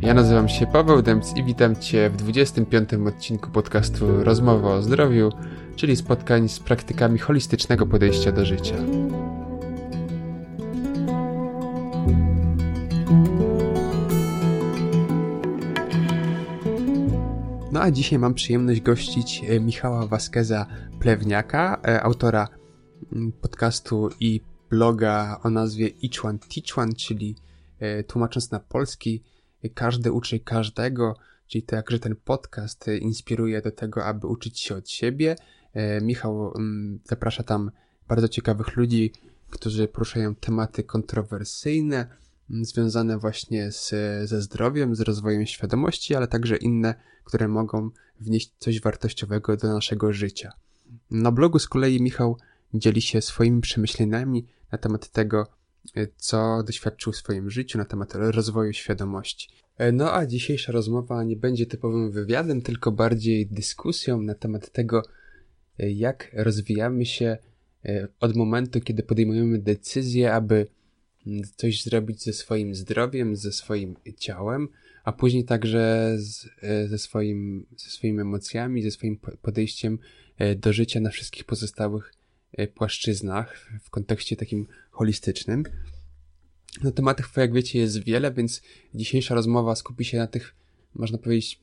Ja nazywam się Paweł Dębc i witam Cię w 25. odcinku podcastu Rozmowa o zdrowiu, czyli spotkań z praktykami holistycznego podejścia do życia. No a dzisiaj mam przyjemność gościć e, Michała Waskeza Plewniaka, e, autora mm, podcastu i bloga o nazwie Each One Teach One, czyli e, tłumacząc na polski każdy uczy każdego, czyli to jakże ten podcast inspiruje do tego, aby uczyć się od siebie. Michał mm, zaprasza tam bardzo ciekawych ludzi, którzy poruszają tematy kontrowersyjne, związane właśnie z, ze zdrowiem, z rozwojem świadomości, ale także inne, które mogą wnieść coś wartościowego do naszego życia. Na blogu z kolei Michał dzieli się swoimi przemyśleniami na temat tego, co doświadczył w swoim życiu, na temat rozwoju świadomości. No a dzisiejsza rozmowa nie będzie typowym wywiadem, tylko bardziej dyskusją na temat tego, jak rozwijamy się od momentu, kiedy podejmujemy decyzję, aby coś zrobić ze swoim zdrowiem, ze swoim ciałem, a później także z, e, ze, swoim, ze swoimi emocjami, ze swoim podejściem e, do życia na wszystkich pozostałych e, płaszczyznach w kontekście takim holistycznym. No tematów, jak wiecie, jest wiele, więc dzisiejsza rozmowa skupi się na tych, można powiedzieć,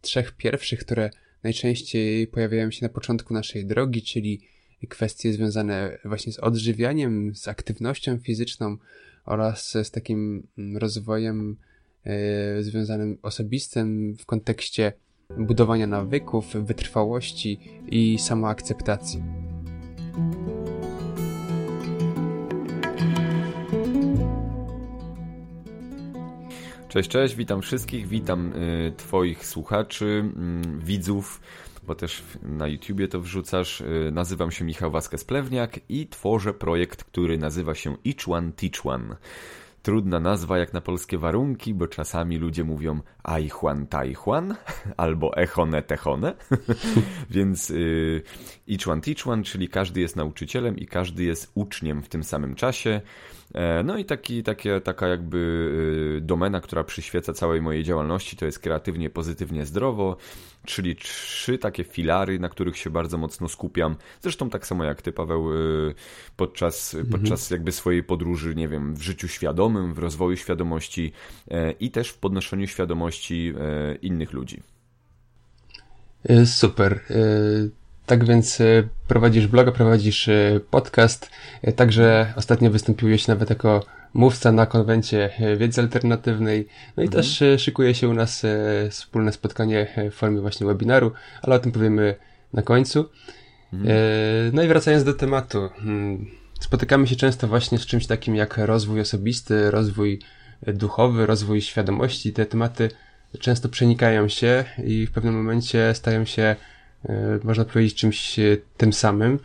trzech pierwszych, które najczęściej pojawiają się na początku naszej drogi, czyli kwestie związane właśnie z odżywianiem, z aktywnością fizyczną oraz z takim rozwojem e, związanym osobistym w kontekście budowania nawyków, wytrwałości i samoakceptacji. Cześć, cześć, witam wszystkich, witam y, Twoich słuchaczy, y, widzów bo też na YouTubie to wrzucasz. Y, nazywam się Michał Vasquez-Plewniak i tworzę projekt, który nazywa się Each One Teach One. Trudna nazwa jak na polskie warunki, bo czasami ludzie mówią Aichuan Taichuan albo Echone Techone. Więc y, Teach One, czyli każdy jest nauczycielem i każdy jest uczniem w tym samym czasie. E, no i taki, takie, taka jakby y, domena, która przyświeca całej mojej działalności, to jest kreatywnie, pozytywnie, zdrowo, czyli trzy takie filary, na których się bardzo mocno skupiam. Zresztą tak samo jak ty, Paweł, y, podczas, mhm. podczas jakby swojej podróży, nie wiem, w życiu świadomym, w rozwoju świadomości e, i też w podnoszeniu świadomości e, innych ludzi. Super. Tak więc e, prowadzisz bloga, prowadzisz e, podcast, e, także ostatnio wystąpiłeś nawet jako mówca na konwencie wiedzy alternatywnej, no i mhm. też szykuje się u nas wspólne spotkanie w formie właśnie webinaru, ale o tym powiemy na końcu. Mhm. No i wracając do tematu, hmm, spotykamy się często właśnie z czymś takim jak rozwój osobisty, rozwój duchowy, rozwój świadomości. Te tematy często przenikają się i w pewnym momencie stają się można powiedzieć, czymś e, tym samym.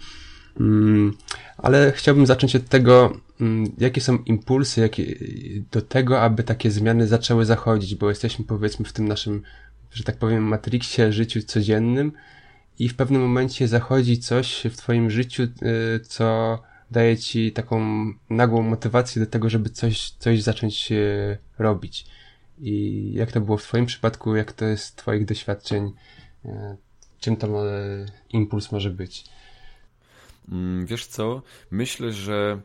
Mm, ale chciałbym zacząć od tego, mm, jakie są impulsy jakie, do tego, aby takie zmiany zaczęły zachodzić, bo jesteśmy powiedzmy w tym naszym, że tak powiem, matrixie, życiu codziennym i w pewnym momencie zachodzi coś w Twoim życiu, e, co daje Ci taką nagłą motywację do tego, żeby coś, coś zacząć robić. I jak to było w Twoim przypadku, jak to jest Twoich doświadczeń czym to ma, impuls może być? Mm, wiesz co? Myślę, że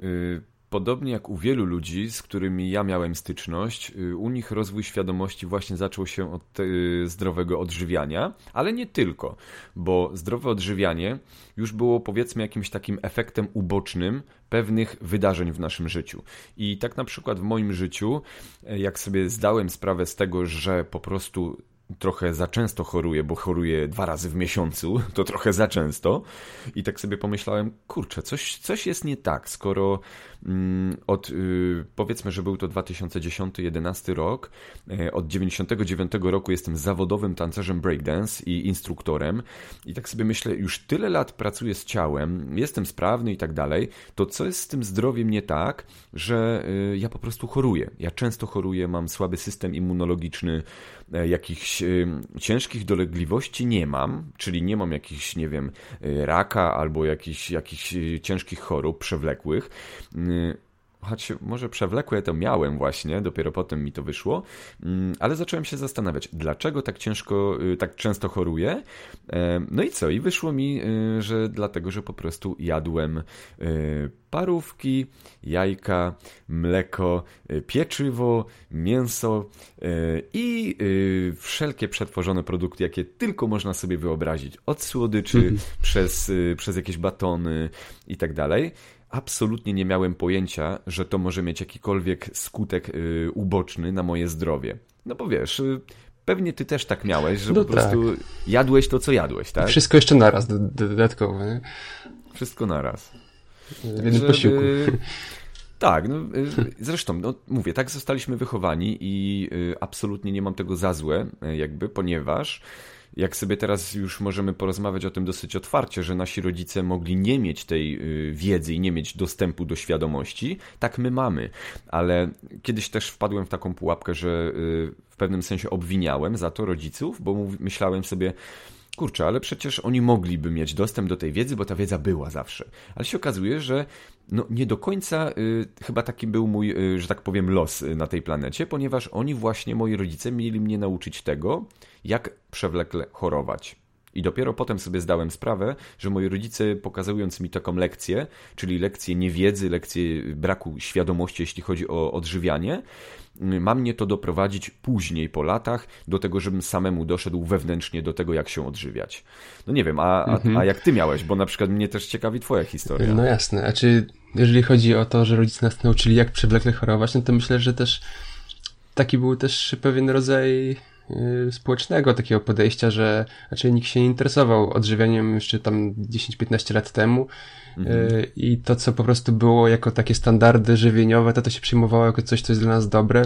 y, podobnie jak u wielu ludzi, z którymi ja miałem styczność, y, u nich rozwój świadomości właśnie zaczął się od y, zdrowego odżywiania, ale nie tylko, bo zdrowe odżywianie już było powiedzmy jakimś takim efektem ubocznym pewnych wydarzeń w naszym życiu. I tak na przykład w moim życiu, jak sobie zdałem sprawę z tego, że po prostu trochę za często choruję, bo choruję dwa razy w miesiącu, to trochę za często. I tak sobie pomyślałem, kurczę, coś, coś jest nie tak, skoro od, y, powiedzmy, że był to 2010-2011 rok, y, od 99 roku jestem zawodowym tancerzem breakdance i instruktorem. I tak sobie myślę, już tyle lat pracuję z ciałem, jestem sprawny i tak dalej, to co jest z tym zdrowiem nie tak, że y, ja po prostu choruję. Ja często choruję, mam słaby system immunologiczny, E, jakichś e, ciężkich dolegliwości nie mam, czyli nie mam jakichś, nie wiem, e, raka albo jakichś, jakichś ciężkich chorób przewlekłych choć może przewlekłe to miałem właśnie, dopiero potem mi to wyszło, mm, ale zacząłem się zastanawiać, dlaczego tak ciężko, y, tak często choruję. E, no i co? I wyszło mi, y, że dlatego, że po prostu jadłem y, parówki, jajka, mleko, pieczywo, mięso i wszelkie przetworzone produkty, jakie tylko można sobie wyobrazić. Od słodyczy, mhm. przez, przez jakieś batony i tak dalej absolutnie nie miałem pojęcia, że to może mieć jakikolwiek skutek y, uboczny na moje zdrowie. No bo wiesz, y, pewnie ty też tak miałeś, że no po tak. prostu jadłeś to, co jadłeś, tak? Wszystko jeszcze naraz dodatkowo, nie? Wszystko naraz. W jednym posiłku. Y, tak, no, zresztą, no, mówię, tak zostaliśmy wychowani i absolutnie nie mam tego za złe, jakby, ponieważ jak sobie teraz już możemy porozmawiać o tym dosyć otwarcie, że nasi rodzice mogli nie mieć tej y, wiedzy i nie mieć dostępu do świadomości, tak my mamy. Ale kiedyś też wpadłem w taką pułapkę, że y, w pewnym sensie obwiniałem za to rodziców, bo myślałem sobie, kurczę, ale przecież oni mogliby mieć dostęp do tej wiedzy, bo ta wiedza była zawsze. Ale się okazuje, że no, nie do końca y, chyba taki był mój, y, że tak powiem, los y, na tej planecie, ponieważ oni właśnie, moi rodzice, mieli mnie nauczyć tego, jak przewlekle chorować. I dopiero potem sobie zdałem sprawę, że moi rodzice pokazując mi taką lekcję, czyli lekcję niewiedzy, lekcję braku świadomości, jeśli chodzi o odżywianie, ma mnie to doprowadzić później po latach do tego, żebym samemu doszedł wewnętrznie do tego, jak się odżywiać. No nie wiem, a, a, mhm. a jak ty miałeś? Bo na przykład mnie też ciekawi twoja historia. No jasne, a czy jeżeli chodzi o to, że rodzice nas nauczyli, jak przewlekle chorować, no to myślę, że też taki był też pewien rodzaj społecznego takiego podejścia, że raczej nikt się nie interesował odżywianiem jeszcze tam 10-15 lat temu mhm. Y, i to, co po prostu było jako takie standardy żywieniowe, to to się przyjmowało jako coś, co jest dla nas dobre.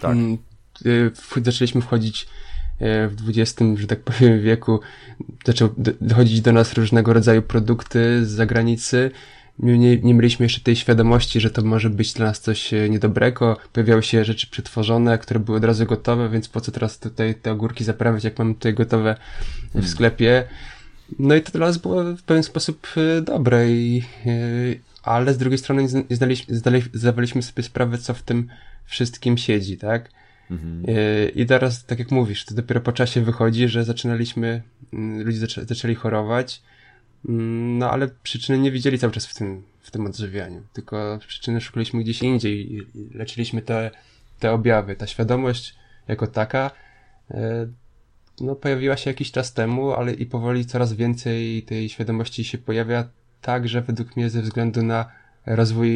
Tak. Mm, y, zaczęliśmy wchodzić w XX, że tak powiem, wieku, zaczął dochodzić do nas różnego rodzaju produkty z zagranicy, nie, nie mieliśmy jeszcze tej świadomości, że to może być dla nas coś e, niedobrego. Pojawiały się rzeczy przetworzone, które były od razu gotowe, więc po co teraz tutaj te ogórki zaprawiać, jak mamy tutaj gotowe w hmm. sklepie. No i to dla nas było w pewien sposób e, dobre, i, e, ale z drugiej strony nie znaliśmy, zdawaliśmy sobie sprawę, co w tym wszystkim siedzi, tak? Mhm. I teraz, tak jak mówisz, to dopiero po czasie wychodzi, że zaczynaliśmy, mm, ludzie zaczę, zaczęli chorować, no ale przyczyny nie widzieli cały czas w tym, w tym odżywianiu, tylko przyczyny szukaliśmy gdzieś indziej i leczyliśmy te, te objawy. Ta świadomość jako taka e, no, pojawiła się jakiś czas temu, ale i powoli coraz więcej tej świadomości się pojawia, także według mnie ze względu na rozwój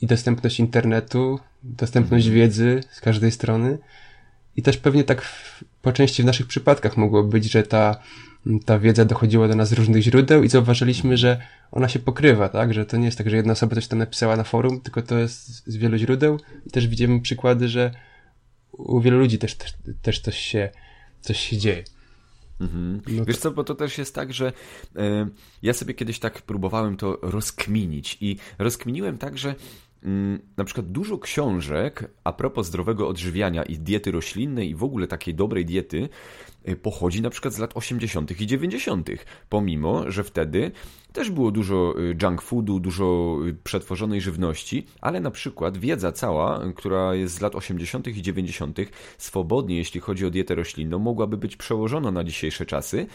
i dostępność internetu, dostępność mhm. wiedzy z każdej strony. I też pewnie tak w, po części w naszych przypadkach mogło być, że ta ta wiedza dochodziła do nas z różnych źródeł i zauważyliśmy, że ona się pokrywa, tak? Że to nie jest tak, że jedna osoba coś tam napisała na forum, tylko to jest z wielu źródeł i też widzimy przykłady, że u wielu ludzi też, też, też coś, się, coś się dzieje. Mhm. No Wiesz co, bo to też jest tak, że y, ja sobie kiedyś tak próbowałem to rozkminić i rozkminiłem tak, że mm, na przykład dużo książek a propos zdrowego odżywiania i diety roślinnej i w ogóle takiej dobrej diety pochodzi na przykład z lat 80. i 90., pomimo, że wtedy też było dużo y, junk foodu, dużo y, przetworzonej żywności, ale na przykład wiedza cała, która jest z lat 80. i 90., swobodnie, jeśli chodzi o dietę roślinną, mogłaby być przełożona na dzisiejsze czasy.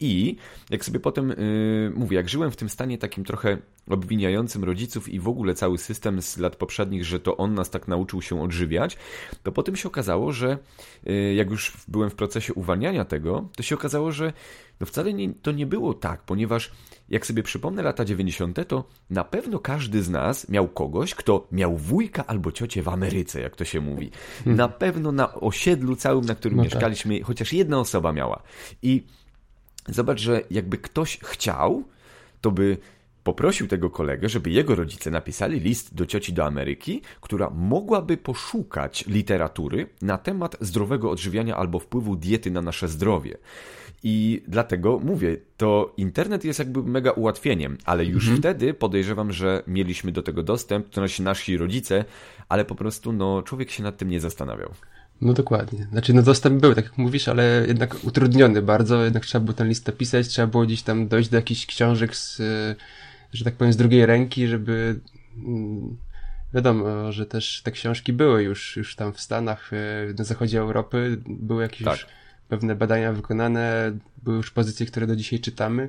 I jak sobie potem yy, mówię, jak żyłem w tym stanie takim trochę obwiniającym rodziców i w ogóle cały system z lat poprzednich, że to on nas tak nauczył się odżywiać, to potem się okazało, że yy, jak już byłem w procesie uwalniania tego, to się okazało, że no wcale nie, to nie było tak, ponieważ jak sobie przypomnę lata 90., to na pewno każdy z nas miał kogoś, kto miał wujka albo ciocię w Ameryce, jak to się mówi. Hmm. Na pewno na osiedlu całym, na którym no tak. mieszkaliśmy, chociaż jedna osoba miała. I zobacz, że jakby ktoś chciał, to by poprosił tego kolegę, żeby jego rodzice napisali list do cioci do Ameryki, która mogłaby poszukać literatury na temat zdrowego odżywiania albo wpływu diety na nasze zdrowie. I dlatego mówię, to internet jest jakby mega ułatwieniem, ale już mhm. wtedy podejrzewam, że mieliśmy do tego dostęp, to nasi, nasi rodzice, ale po prostu no, człowiek się nad tym nie zastanawiał. No dokładnie. Znaczy, no dostęp był, tak jak mówisz, ale jednak utrudniony bardzo, jednak trzeba było ten list pisać, trzeba było gdzieś tam dojść do jakichś książek z, że tak powiem, z drugiej ręki, żeby mm, wiadomo, że też te książki były już, już tam w Stanach, na zachodzie Europy, były jakieś tak. już pewne badania wykonane, były już pozycje, które do dzisiaj czytamy,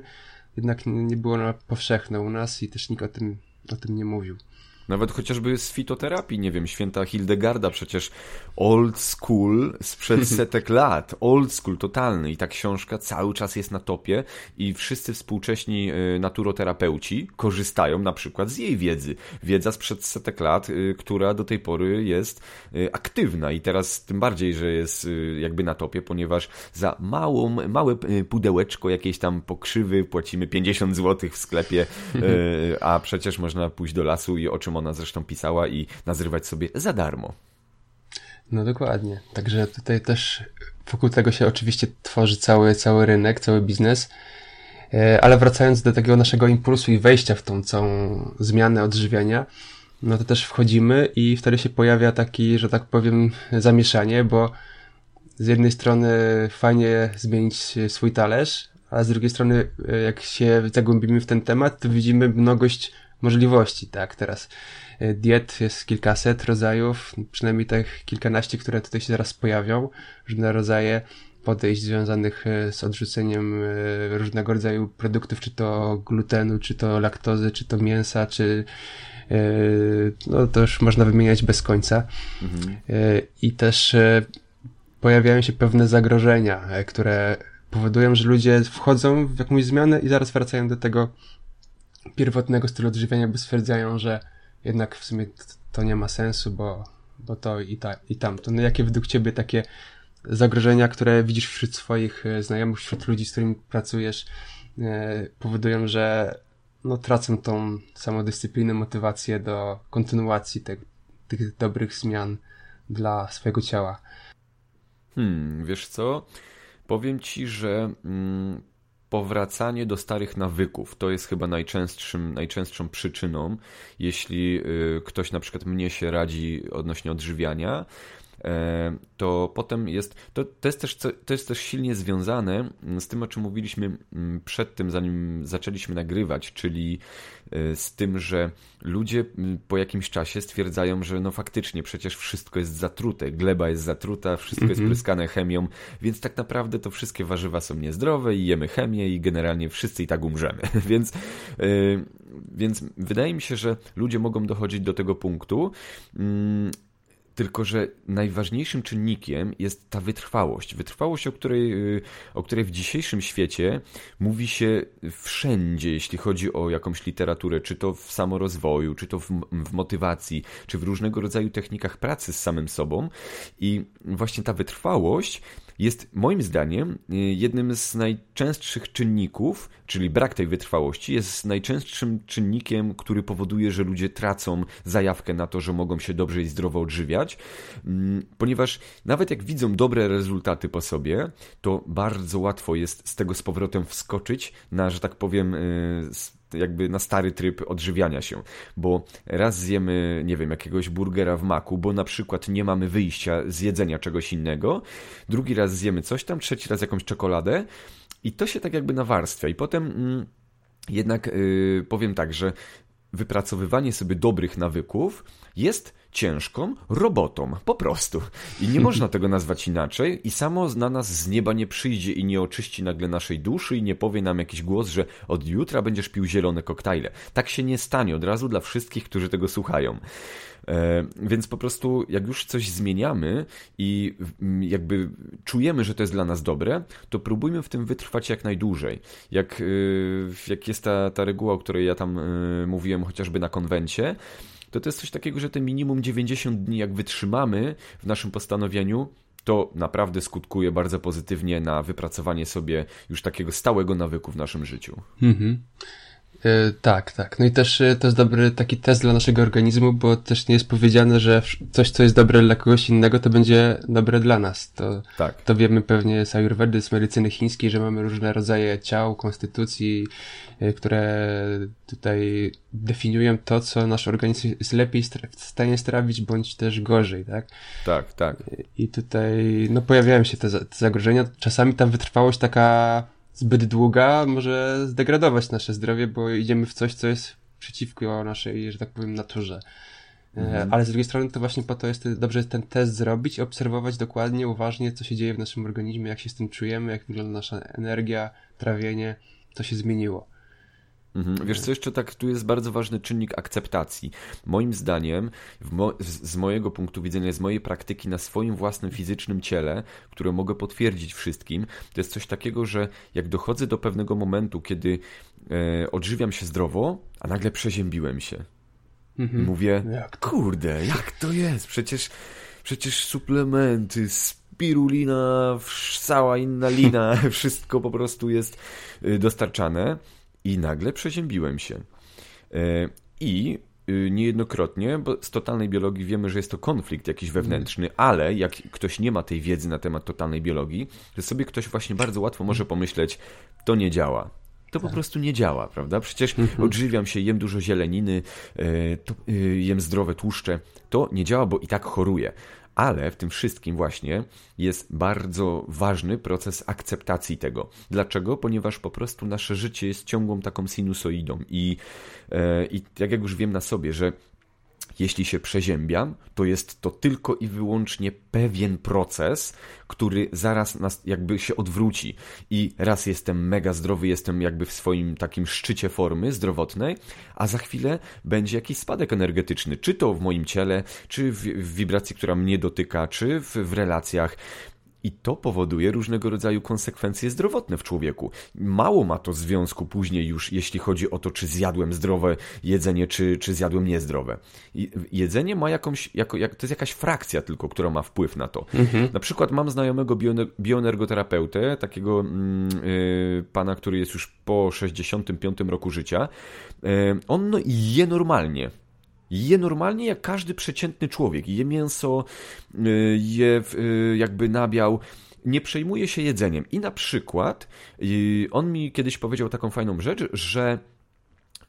jednak nie było ono powszechne u nas i też nikt o tym, o tym nie mówił. Nawet chociażby z fitoterapii, nie wiem, święta Hildegarda przecież old school sprzed setek lat, old school totalny. I ta książka cały czas jest na topie i wszyscy współcześni y, naturoterapeuci korzystają na przykład z jej wiedzy. Wiedza sprzed setek lat, y, która do tej pory jest y, aktywna. I teraz tym bardziej, że jest jakby na topie, ponieważ za małą, małe pudełeczko jakiejś tam pokrzywy płacimy 50 zł w sklepie, a przecież można pójść do lasu i o czym ona zresztą pisała i nazrywać sobie za darmo. No dokładnie. Także tutaj też wokół tego się oczywiście tworzy cały, cały rynek, cały biznes. E, ale wracając do takiego naszego impulsu i wejścia w tą całą zmianę odżywiania, no to też wchodzimy i wtedy się pojawia taki, że tak powiem, zamieszanie, bo z jednej strony fajnie zmienić swój talerz, a z drugiej strony, e, jak się zagłębimy w ten temat, to widzimy mnogość możliwości, tak, teraz e, diet jest kilkaset rodzajów, przynajmniej tych kilkanaście, które tutaj się zaraz pojawią, różne rodzaje podejść związanych e, z odrzuceniem e, różnego rodzaju produktów, czy to glutenu, czy to laktozy, czy to mięsa, czy no to już można wymieniać bez końca. Mhm. I też pojawiają się pewne zagrożenia, które powodują, że ludzie wchodzą w jakąś zmianę i zaraz wracają do tego pierwotnego stylu odżywiania, bo stwierdzają, że jednak w sumie to nie ma sensu, bo, bo to i, ta, i tamto. No jakie według ciebie takie zagrożenia, które widzisz wśród swoich e, znajomych, wśród ludzi, z którymi pracujesz, e, powodują, że no, tracą tą samodyscyplinę, motywację do kontynuacji tych dobrych zmian dla swojego ciała. Hmm, wiesz co? Powiem ci, że mm, powracanie do starych nawyków. To jest chyba najczęstszym, najczęstszą przyczyną, jeśli y, ktoś na przykład mnie się radzi odnośnie odżywiania, to potem jest, to, to, jest też, to jest też silnie związane z tym, o czym mówiliśmy mm, przed tym, zanim zaczęliśmy nagrywać, czyli e, z tym, że ludzie mm, po jakimś czasie stwierdzają, że no faktycznie przecież wszystko jest zatrute, gleba jest zatruta, wszystko mm jest mhm. pryskane chemią, więc tak naprawdę to wszystkie warzywa są niezdrowe i jemy chemię i generalnie wszyscy i tak umrzemy. więc, yy, więc wydaje mi się, że ludzie mogą dochodzić do tego punktu, yy, tylko, że najważniejszym czynnikiem jest ta wytrwałość. Wytrwałość, o której, y, o której w dzisiejszym świecie mówi się wszędzie, jeśli chodzi o jakąś literaturę, czy to w samorozwoju, czy to w, w motywacji, czy w różnego rodzaju technikach pracy z samym sobą. I właśnie ta wytrwałość jest moim zdaniem y, jednym z najczęstszych czynników, czyli brak tej wytrwałości, jest najczęstszym czynnikiem, który powoduje, że ludzie tracą zajawkę na to, że mogą się dobrze i zdrowo odżywiać, mm, ponieważ nawet jak widzą dobre rezultaty po sobie, to bardzo łatwo jest z tego z powrotem wskoczyć na, że tak powiem, y, jakby na stary tryb odżywiania się, bo raz zjemy, nie wiem, jakiegoś burgera w maku, bo na przykład nie mamy wyjścia z jedzenia czegoś innego, drugi raz zjemy coś tam, trzeci raz jakąś czekoladę. I to się tak jakby nawarstwia. I potem mm, jednak yy, powiem tak, że wypracowywanie sobie dobrych nawyków jest ciężką robotą, po prostu. I nie można tego nazwać inaczej i samo na nas z nieba nie przyjdzie i nie oczyści nagle naszej duszy i nie powie nam jakiś głos, że od jutra będziesz pił zielone koktajle. Tak się nie stanie od razu dla wszystkich, którzy tego słuchają. E, więc po prostu, jak już coś zmieniamy i jakby czujemy, że to jest dla nas dobre, to próbujmy w tym wytrwać jak najdłużej. Jak, y, jak jest ta, ta reguła, o której ja tam y, mówiłem chociażby na konwencie, to to jest coś takiego, że te minimum 90 dni, jak wytrzymamy w naszym postanowieniu, to naprawdę skutkuje bardzo pozytywnie na wypracowanie sobie już takiego stałego nawyku w naszym życiu. Mhm. Tak, tak. No i też e, to jest dobry taki test dla naszego organizmu, bo też nie jest powiedziane, że coś, co jest dobre dla kogoś innego, to będzie dobre dla nas. To, tak. to wiemy pewnie z ayurvedy, z medycyny chińskiej, że mamy różne rodzaje ciał, konstytucji, e, które tutaj definiują to, co nasz organizm jest lepiej w stanie strawić, bądź też gorzej, tak? Tak, tak. I tutaj, no pojawiają się te, te zagrożenia. Czasami ta wytrwałość taka zbyt długa może zdegradować nasze zdrowie, bo idziemy w coś, co jest przeciwko naszej, że tak powiem, naturze. Mhm. Ale z drugiej strony to właśnie po to jest dobrze ten test zrobić, obserwować dokładnie, uważnie, co się dzieje w naszym organizmie, jak się z tym czujemy, jak wygląda nasza energia, trawienie, co się zmieniło. Mhm. Wiesz co, jeszcze tak, tu jest bardzo ważny czynnik akceptacji. Moim zdaniem, mo z mojego punktu widzenia, z mojej praktyki na swoim własnym fizycznym ciele, które mogę potwierdzić wszystkim, to jest coś takiego, że jak dochodzę do pewnego momentu, kiedy e, odżywiam się zdrowo, a nagle przeziębiłem się. Mhm. I mówię, jak kurde, jak to jest? Przecież, przecież suplementy, spirulina, cała inna lina, wszystko po prostu jest y, dostarczane i nagle przeziębiłem się. E, I y, niejednokrotnie, bo z totalnej biologii wiemy, że jest to konflikt jakiś wewnętrzny, ale jak ktoś nie ma tej wiedzy na temat totalnej biologii, to sobie ktoś właśnie bardzo łatwo może pomyśleć, to nie działa. To po tak. prostu nie działa, prawda? Przecież mhm. odżywiam się, jem dużo zieleniny, e, e, jem zdrowe tłuszcze. To nie działa, bo i tak choruję. Ale w tym wszystkim właśnie jest bardzo ważny proces akceptacji tego. Dlaczego? Ponieważ po prostu nasze życie jest ciągłą taką sinusoidą i, e, i tak jak już wiem na sobie, że jeśli się przeziębiam, to jest to tylko i wyłącznie pewien proces, który zaraz nas jakby się odwróci. I raz jestem mega zdrowy, jestem jakby w swoim takim szczycie formy zdrowotnej, a za chwilę będzie jakiś spadek energetyczny, czy to w moim ciele, czy w, w wibracji, która mnie dotyka, czy w, w relacjach. I to powoduje różnego rodzaju konsekwencje zdrowotne w człowieku. Mało ma to związku później już, jeśli chodzi o to, czy zjadłem zdrowe jedzenie, czy, czy zjadłem niezdrowe. Jedzenie ma jakąś, jako, jak, to jest jakaś frakcja tylko, która ma wpływ na to. Mhm. Na przykład mam znajomego bioenergoterapeutę, takiego yy, pana, który jest już po 65 roku życia. Yy, on no, je normalnie je normalnie jak każdy przeciętny człowiek. Je mięso, y, je y, jakby nabiał nie przejmuje się jedzeniem. I na przykład y, on mi kiedyś powiedział taką fajną rzecz, że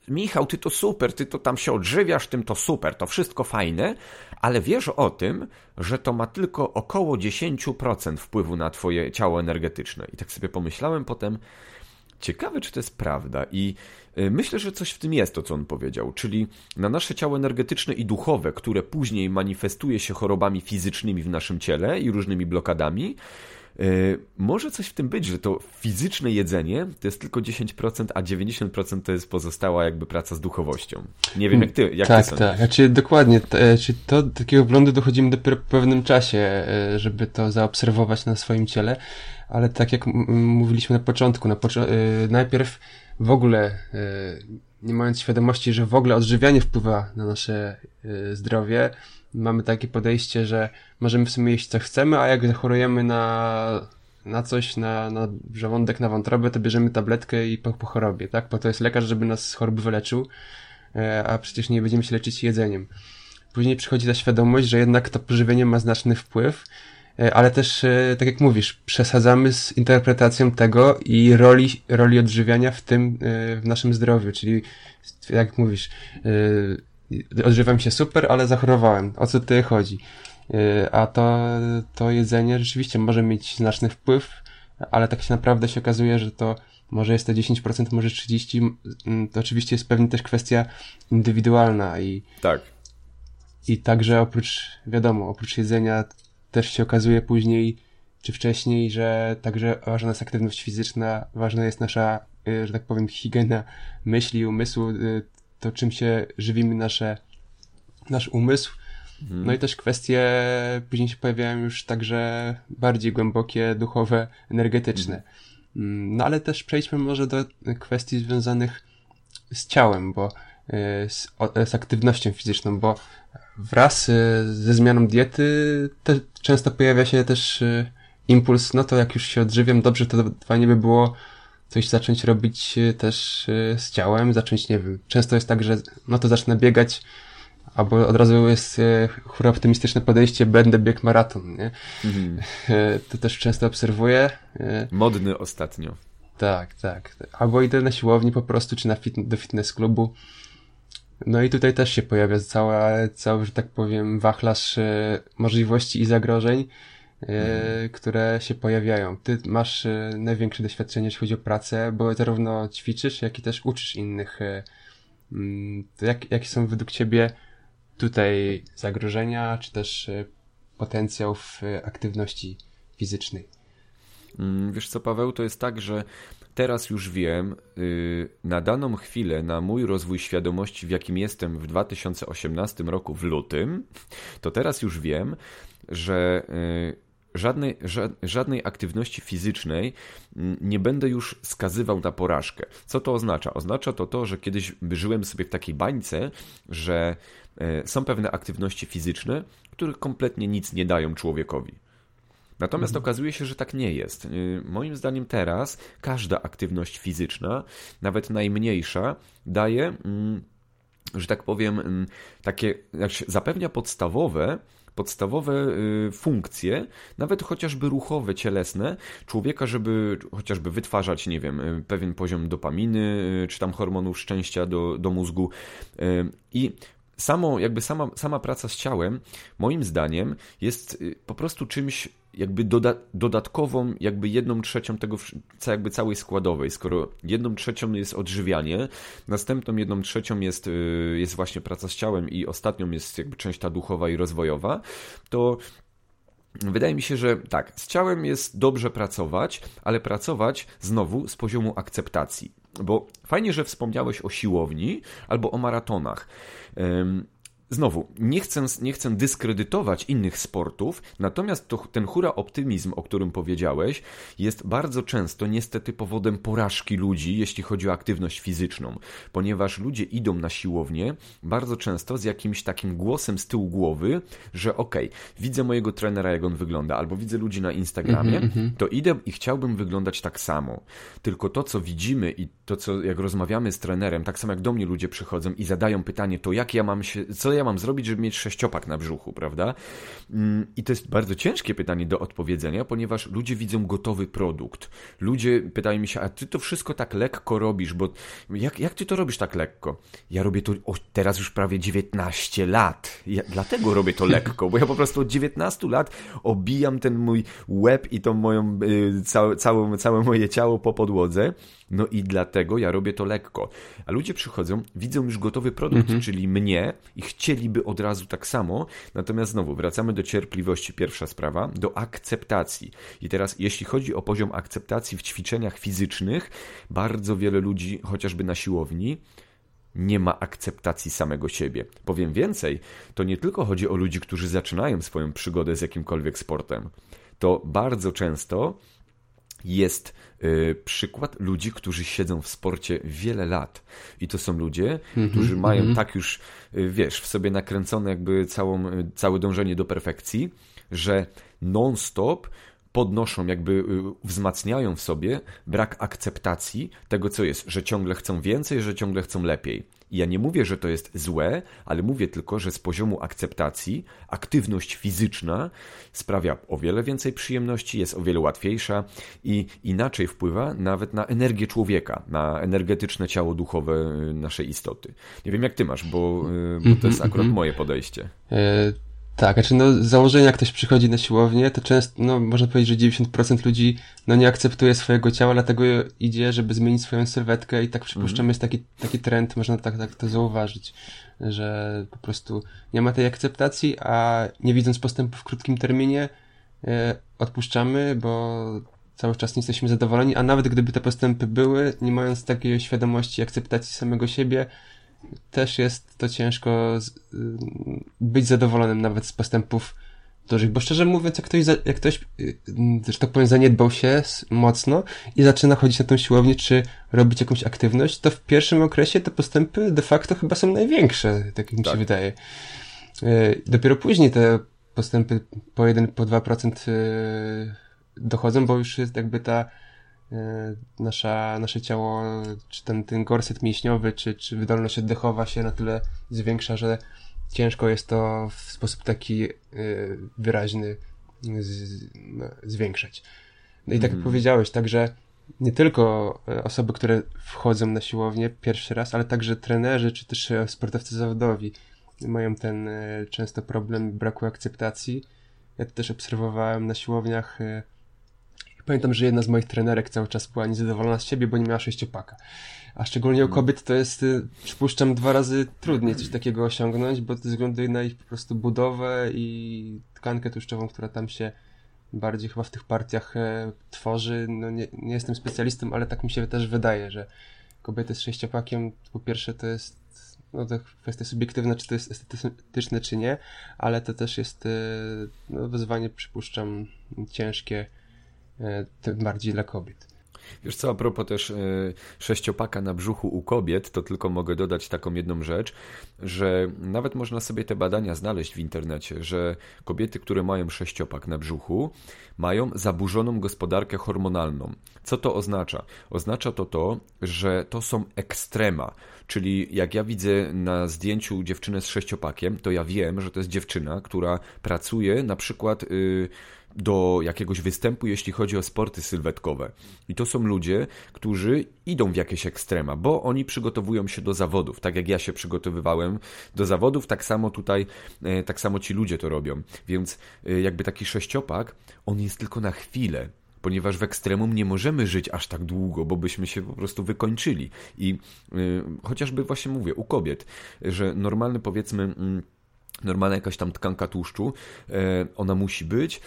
Michał, ty to super, ty to tam się odżywiasz, tym to super, to wszystko fajne, ale wiesz o tym, że to ma tylko około 10% wpływu na twoje ciało energetyczne. I tak sobie pomyślałem potem, ciekawe czy to jest prawda i Y, myślę, że coś w tym jest to, co on powiedział, czyli na nasze ciało energetyczne i duchowe, które później manifestuje się chorobami fizycznymi w naszym ciele i różnymi blokadami, może coś w tym być, że to fizyczne jedzenie to jest tylko 10%, a 90% to jest pozostała jakby praca z duchowością. Nie wiem jak ty, jak tak, ty sądzisz. Tak, znaczy dokładnie, e, czy to do takiego wglądu dochodzimy dopiero po pewnym czasie, e, żeby to zaobserwować na swoim ciele, ale tak jak mówiliśmy na początku, na pocz e, najpierw w ogóle, e, nie mając świadomości, że w ogóle odżywianie wpływa na nasze e, zdrowie, mamy takie podejście, że możemy w sumie jeść co chcemy, a jak zachorujemy na, na coś, na, na żołądek, na wątrobę, to bierzemy tabletkę i po, po chorobie, tak? Po to jest lekarz, żeby nas z choroby wyleczył, e, a przecież nie będziemy się leczyć jedzeniem. Później przychodzi ta świadomość, że jednak to pożywienie ma znaczny wpływ E, ale też, e, tak jak mówisz, przesadzamy z interpretacją tego i roli, roli odżywiania w tym, w naszym zdrowiu, czyli jak mówisz, odżywam się super, ale zachorowałem. O co tutaj chodzi? A to, to jedzenie rzeczywiście może mieć znaczny wpływ, ale tak się naprawdę się okazuje, że to może jest to 10%, może 30%. To oczywiście jest pewnie też kwestia indywidualna i. Tak. I także oprócz, wiadomo, oprócz jedzenia też się okazuje później czy wcześniej, że także ważna jest aktywność fizyczna, ważna jest nasza, y, że tak powiem, higiena myśli, umysłu, y, to czym się żywimy nasze, nasz umysł. Mhm. No i też kwestie później się pojawiają już także bardziej głębokie, duchowe, energetyczne. Mhm. Mm, no ale też przejdźmy może do kwestii związanych z ciałem, bo y, z, z aktywnością fizyczną, bo wraz y, ze zmianą diety te, często pojawia się też y, impuls, no to jak już się odżywiam dobrze, to fajnie by było coś zacząć robić y, też z ciałem, zacząć, nie wiem, często jest tak, że no to zacznę biegać, albo od razu jest hura optymistyczne podejście, będę bieg maraton, nie? Mhm. To też często obserwuję. Modny ostatnio. Tak, tak. Albo idę na siłowni po prostu, czy na fit do fitness klubu no i tutaj też się pojawia cała, cały, że tak powiem, wachlarz e, możliwości i zagrożeń, mm. które się pojawiają. Ty masz e, największe doświadczenie, jeśli chodzi o pracę, bo zarówno ćwiczysz, jak i też uczysz innych. Mm, jak, jakie są według ciebie tutaj zagrożenia, czy też potencjał w aktywności fizycznej? Mm, wiesz co, Paweł, to jest tak, że teraz już wiem, y, na daną chwilę, na mój rozwój świadomości, w jakim jestem w 2018 roku, w lutym, to teraz już wiem, że żadnej, żadnej aktywności fizycznej nie będę już skazywał na porażkę. Co to oznacza? Oznacza to to, że kiedyś żyłem sobie w takiej bańce, że e, są pewne aktywności fizyczne, które kompletnie nic nie dają człowiekowi. Natomiast mhm. okazuje się, że tak nie jest. Y, moim zdaniem teraz każda aktywność fizyczna, nawet najmniejsza, daje, mm, że tak powiem, mm, takie, znaczy zapewnia podstawowe, podstawowe y, funkcje, nawet chociażby ruchowe, cielesne, człowieka, żeby chociażby wytwarzać, nie wiem, y, pewien poziom dopaminy, czy tam hormonów szczęścia do, do mózgu. I samo, jakby sama, sama praca z ciałem, moim zdaniem, jest po prostu czymś jakby doda dodatkową, jakby jedną trzecią tego, jakby całej składowej. Skoro jedną trzecią jest odżywianie, następną jedną trzecią jest, y, jest właśnie praca z ciałem i ostatnią jest jakby część ta duchowa i rozwojowa, to Wydaje mi się, że tak, z ciałem jest dobrze pracować, ale pracować znowu z poziomu akceptacji. Bo fajnie, że wspomniałeś o siłowni albo o maratonach. Znowu, nie chcę, nie chcę dyskredytować innych sportów, natomiast to, ten hura optymizm, o którym powiedziałeś, jest bardzo często niestety powodem porażki ludzi, jeśli chodzi o aktywność fizyczną, ponieważ ludzie idą na siłownię bardzo często z jakimś takim głosem z tyłu głowy, że okej, okay, widzę mojego trenera, jak on wygląda, albo widzę ludzi na Instagramie, mm -hmm. to idę i chciałbym wyglądać tak samo. Tylko to, co widzimy i to, co jak rozmawiamy z trenerem, tak samo jak do mnie ludzie przychodzą i zadają pytanie, to jak ja mam się, co ja ja mam zrobić, żeby mieć sześciopak na brzuchu, prawda? Mm, I to jest bardzo ciężkie pytanie do odpowiedzenia, ponieważ ludzie widzą gotowy produkt. Ludzie pytają mi się, a ty to wszystko tak lekko robisz, bo jak, jak ty to robisz tak lekko? Ja robię to o, teraz już prawie 19 lat. Ja, dlatego robię to lekko, bo ja po prostu od 19 lat obijam ten mój łeb i tą moją, y, całe, całe, całe moje ciało po podłodze. No i dlatego ja robię to lekko. A ludzie przychodzą, widzą już gotowy produkt, mhm. czyli mnie i chcieliby od razu tak samo. Natomiast znowu wracamy do cierpliwości, pierwsza sprawa, do akceptacji. I teraz, jeśli chodzi o poziom akceptacji w ćwiczeniach fizycznych, bardzo wiele ludzi, chociażby na siłowni, nie ma akceptacji samego siebie. Powiem więcej, to nie tylko chodzi o ludzi, którzy zaczynają swoją przygodę z jakimkolwiek sportem. To bardzo często jest y, przykład ludzi, którzy siedzą w sporcie wiele lat. I to są ludzie, mm -hmm, którzy mają mm -hmm. tak już, y, wiesz, w sobie nakręcone jakby całą, y, całe dążenie do perfekcji, że non-stop podnoszą, jakby wzmacniają w sobie brak akceptacji tego, co jest, że ciągle chcą więcej, że ciągle chcą lepiej. I ja nie mówię, że to jest złe, ale mówię tylko, że z poziomu akceptacji aktywność fizyczna sprawia o wiele więcej przyjemności, jest o wiele łatwiejsza i inaczej wpływa nawet na energię człowieka, na energetyczne ciało duchowe y, naszej istoty. Nie wiem jak ty masz, bo, y, bo to jest akurat moje podejście. Tak, znaczy no z założenia jak ktoś przychodzi na siłownię, to często, no można powiedzieć, że 90% ludzi no nie akceptuje swojego ciała, dlatego idzie, żeby zmienić swoją sylwetkę i tak przypuszczam mm. jest taki, taki trend, można tak, tak to zauważyć, że po prostu nie ma tej akceptacji, a nie widząc postępu w krótkim terminie e, odpuszczamy, bo cały czas nie jesteśmy zadowoleni, a nawet gdyby te postępy były, nie mając takiej świadomości akceptacji samego siebie, też jest to ciężko z, y, być zadowolonym nawet z postępów dużych, bo szczerze mówiąc, jak ktoś, za, jak ktoś y, że tak powiem, zaniedbał się mocno i zaczyna chodzić na tą siłownię, czy robić jakąś aktywność, to w pierwszym okresie te postępy de facto chyba są największe, tak mi tak. się wydaje. Y, dopiero później te postępy po 1, po 2% dochodzą, bo już jest jakby ta nasza, nasze ciało, czy ten, ten gorset mięśniowy, czy, czy wydolność oddechowa się na tyle zwiększa, że ciężko jest to w sposób taki e, wyraźny z, no, zwiększać. No i tak jak mhm. powiedziałeś, także nie tylko e, osoby, które wchodzą na siłownię pierwszy raz, ale także trenerzy, czy też sportowcy zawodowi mają ten często problem braku akceptacji. Ja to też obserwowałem na siłowniach Pamiętam, że jedna z moich trenerek cały czas była niezadowolona z siebie, bo nie miała sześciopaka. A szczególnie u kobiet to jest, y, przypuszczam, dwa razy trudniej coś takiego osiągnąć, bo ze względu na ich po prostu budowę i tkankę tłuszczową, która tam się bardziej chyba w tych partiach e, tworzy. No nie, nie jestem specjalistą, ale tak mi się też wydaje, że kobiety z sześciopakiem, po pierwsze to jest no to kwestia subiektywna, czy to jest estetyczne, czy nie, ale to też jest e, no, wyzwanie, przypuszczam, ciężkie, tym bardziej dla kobiet. Wiesz co, a propos też e, sześciopaka na brzuchu u kobiet, to tylko mogę dodać taką jedną rzecz, że nawet można sobie te badania znaleźć w internecie, że kobiety, które mają sześciopak na brzuchu, mają zaburzoną gospodarkę hormonalną. Co to oznacza? Oznacza to to, że to są ekstrema, czyli jak ja widzę na zdjęciu dziewczynę z sześciopakiem, to ja wiem, że to jest dziewczyna, która pracuje na przykład... Yy, do jakiegoś występu, jeśli chodzi o sporty sylwetkowe. I to są ludzie, którzy idą w jakieś ekstrema, bo oni przygotowują się do zawodów. Tak jak ja się przygotowywałem do zawodów, tak samo tutaj, e, tak samo ci ludzie to robią. Więc e, jakby taki sześciopak, on jest tylko na chwilę ponieważ w ekstremum nie możemy żyć aż tak długo, bo byśmy się po prostu wykończyli. I y, chociażby właśnie mówię u kobiet, że normalny powiedzmy. Y, normalna jakaś tam tkanka tłuszczu, e, ona musi być.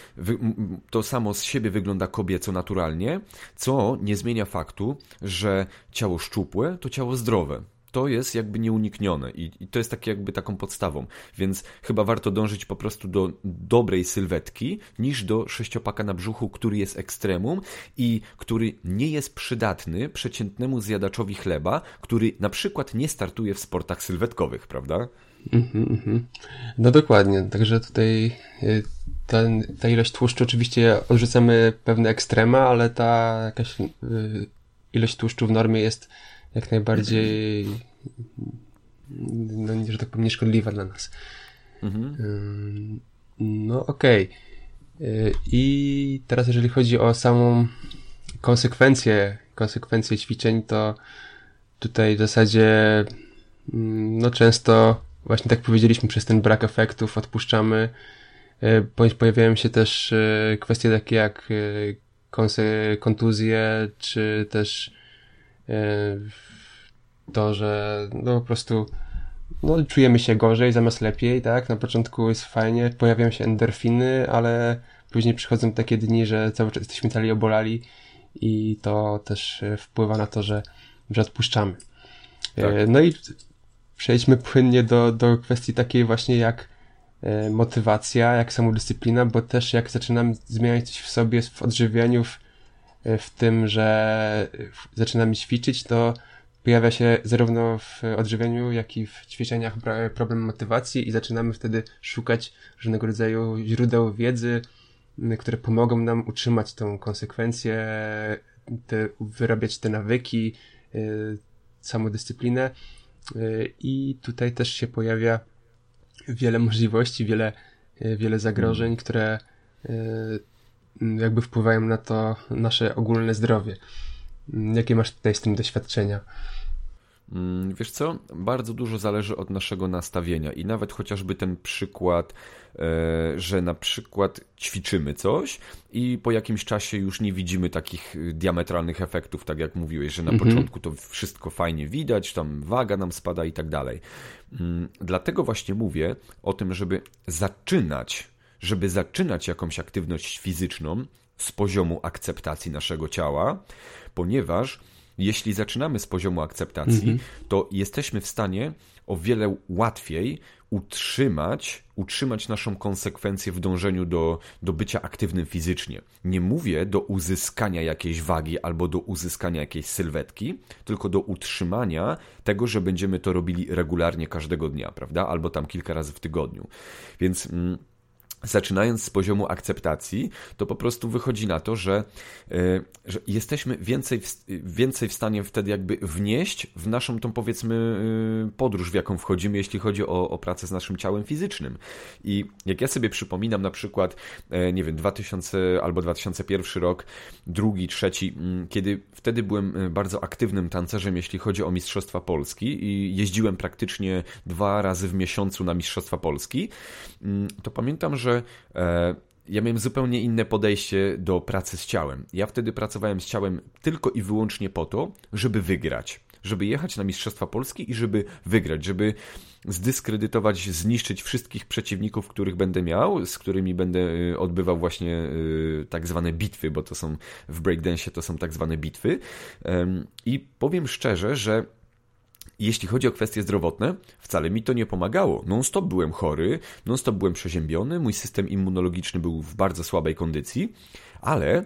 To samo z siebie wygląda kobieco naturalnie, co nie zmienia faktu, że ciało szczupłe to ciało zdrowe. To jest jakby nieuniknione i, to jest takie jakby taką podstawą, więc chyba warto dążyć po prostu do dobrej sylwetki niż do sześciopaka na brzuchu, który jest ekstremum i który nie jest przydatny przeciętnemu zjadaczowi chleba, który na przykład nie startuje w sportach sylwetkowych, prawda? Mm-hmm, mm-hmm. No dokładnie, także tutaj y, ta, ta ilość tłuszczu, oczywiście odrzucamy pewne ekstrema, ale ta jakaś y, ilość tłuszczu w normie jest jak najbardziej, no, że tak powiem, nieszkodliwa dla nas. Mm-hmm. No okej. Okay. I teraz jeżeli chodzi o samą konsekwencję, konsekwencje ćwiczeń, to tutaj w zasadzie mm, no często właśnie tak powiedzieliśmy, przez ten brak efektów odpuszczamy. E, pojawiają się też e, kwestie takie jak e, kontuzje, czy też to, że no po prostu no, czujemy się gorzej zamiast lepiej, tak? Na początku jest fajnie, pojawiają się endorfiny, ale później przychodzą takie dni, że cały czas jesteśmy cali obolali i to też wpływa na to, że, że odpuszczamy. Tak. No i przejdźmy płynnie do, do kwestii takiej właśnie jak e, motywacja, jak samodyscyplina, bo też jak zaczynamy zmieniać coś w sobie, w odżywianiu, w, e, w tym, że zaczynamy ćwiczyć, to pojawia się zarówno w odżywianiu, jak i w ćwiczeniach problem motywacji i zaczynamy wtedy szukać różnego rodzaju źródeł wiedzy, które pomogą nam utrzymać tą konsekwencję, te, wyrabiać te nawyki, e, samodyscyplinę. I tutaj też się pojawia wiele możliwości, wiele, wiele zagrożeń, mm. które e, jakby wpływają na to nasze ogólne zdrowie. Jakie masz tutaj z tym doświadczenia? Mm, wiesz co, bardzo dużo zależy od naszego nastawienia i nawet chociażby ten przykład, e, że na przykład ćwiczymy coś i po jakimś czasie już nie widzimy takich diametralnych efektów, tak jak mówiłeś, że na mhm. początku to wszystko fajnie widać, tam waga nam spada i tak dalej. Mm, dlatego właśnie mówię o tym, żeby zaczynać, żeby zaczynać jakąś aktywność fizyczną z poziomu akceptacji naszego ciała, ponieważ jeśli zaczynamy z poziomu akceptacji, mhm. to jesteśmy w stanie o wiele łatwiej utrzymać, utrzymać naszą konsekwencję w dążeniu do, do bycia aktywnym fizycznie. Nie mówię do uzyskania jakiejś wagi albo do uzyskania jakiejś sylwetki, tylko do utrzymania tego, że będziemy to robili regularnie każdego dnia, prawda? Albo tam kilka razy w tygodniu. Więc. Mm, zaczynając z poziomu akceptacji, to po prostu wychodzi na to, że, e, że jesteśmy więcej w, więcej w stanie wtedy jakby wnieść w naszą tą powiedzmy e, podróż, w jaką wchodzimy, jeśli chodzi o, o pracę z naszym ciałem fizycznym. I jak ja sobie przypominam na przykład, e, nie wiem, 2000 albo 2001 rok, drugi, trzeci, kiedy wtedy byłem bardzo aktywnym tancerzem, jeśli chodzi o Mistrzostwa Polski i jeździłem praktycznie dwa razy w miesiącu na Mistrzostwa Polski, to pamiętam, że e, ja miałem zupełnie inne podejście do pracy z ciałem. Ja wtedy pracowałem z ciałem tylko i wyłącznie po to, żeby wygrać żeby jechać na Mistrzostwa Polski i żeby wygrać, żeby zdyskredytować, zniszczyć wszystkich przeciwników, których będę miał, z którymi będę y, odbywał właśnie y, tak zwane bitwy, bo to są w breakdance to są tak zwane bitwy. I powiem szczerze, że jeśli chodzi o kwestie zdrowotne, wcale mi to nie pomagało. Non-stop byłem chory, non-stop byłem przeziębiony, mój system immunologiczny był w bardzo słabej kondycji, ale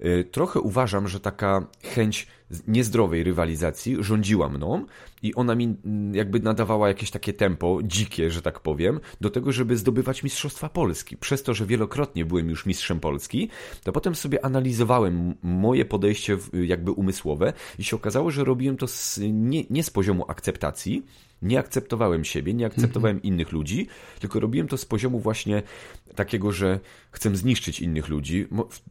y, trochę uważam, że taka chęć niezdrowej rywalizacji rządziła mną i ona mi mm, jakby nadawała jakieś takie tempo, dzikie, że tak powiem, do tego, żeby zdobywać Mistrzostwa Polski. Przez to, że wielokrotnie byłem już mistrzem Polski, to potem sobie analizowałem moje podejście jakby umysłowe i się okazało, że robiłem to z, nie, nie z poziomu akceptacji, nie akceptowałem siebie, nie akceptowałem mhm. innych ludzi, tylko robiłem to z poziomu właśnie takiego, że chcę zniszczyć innych ludzi,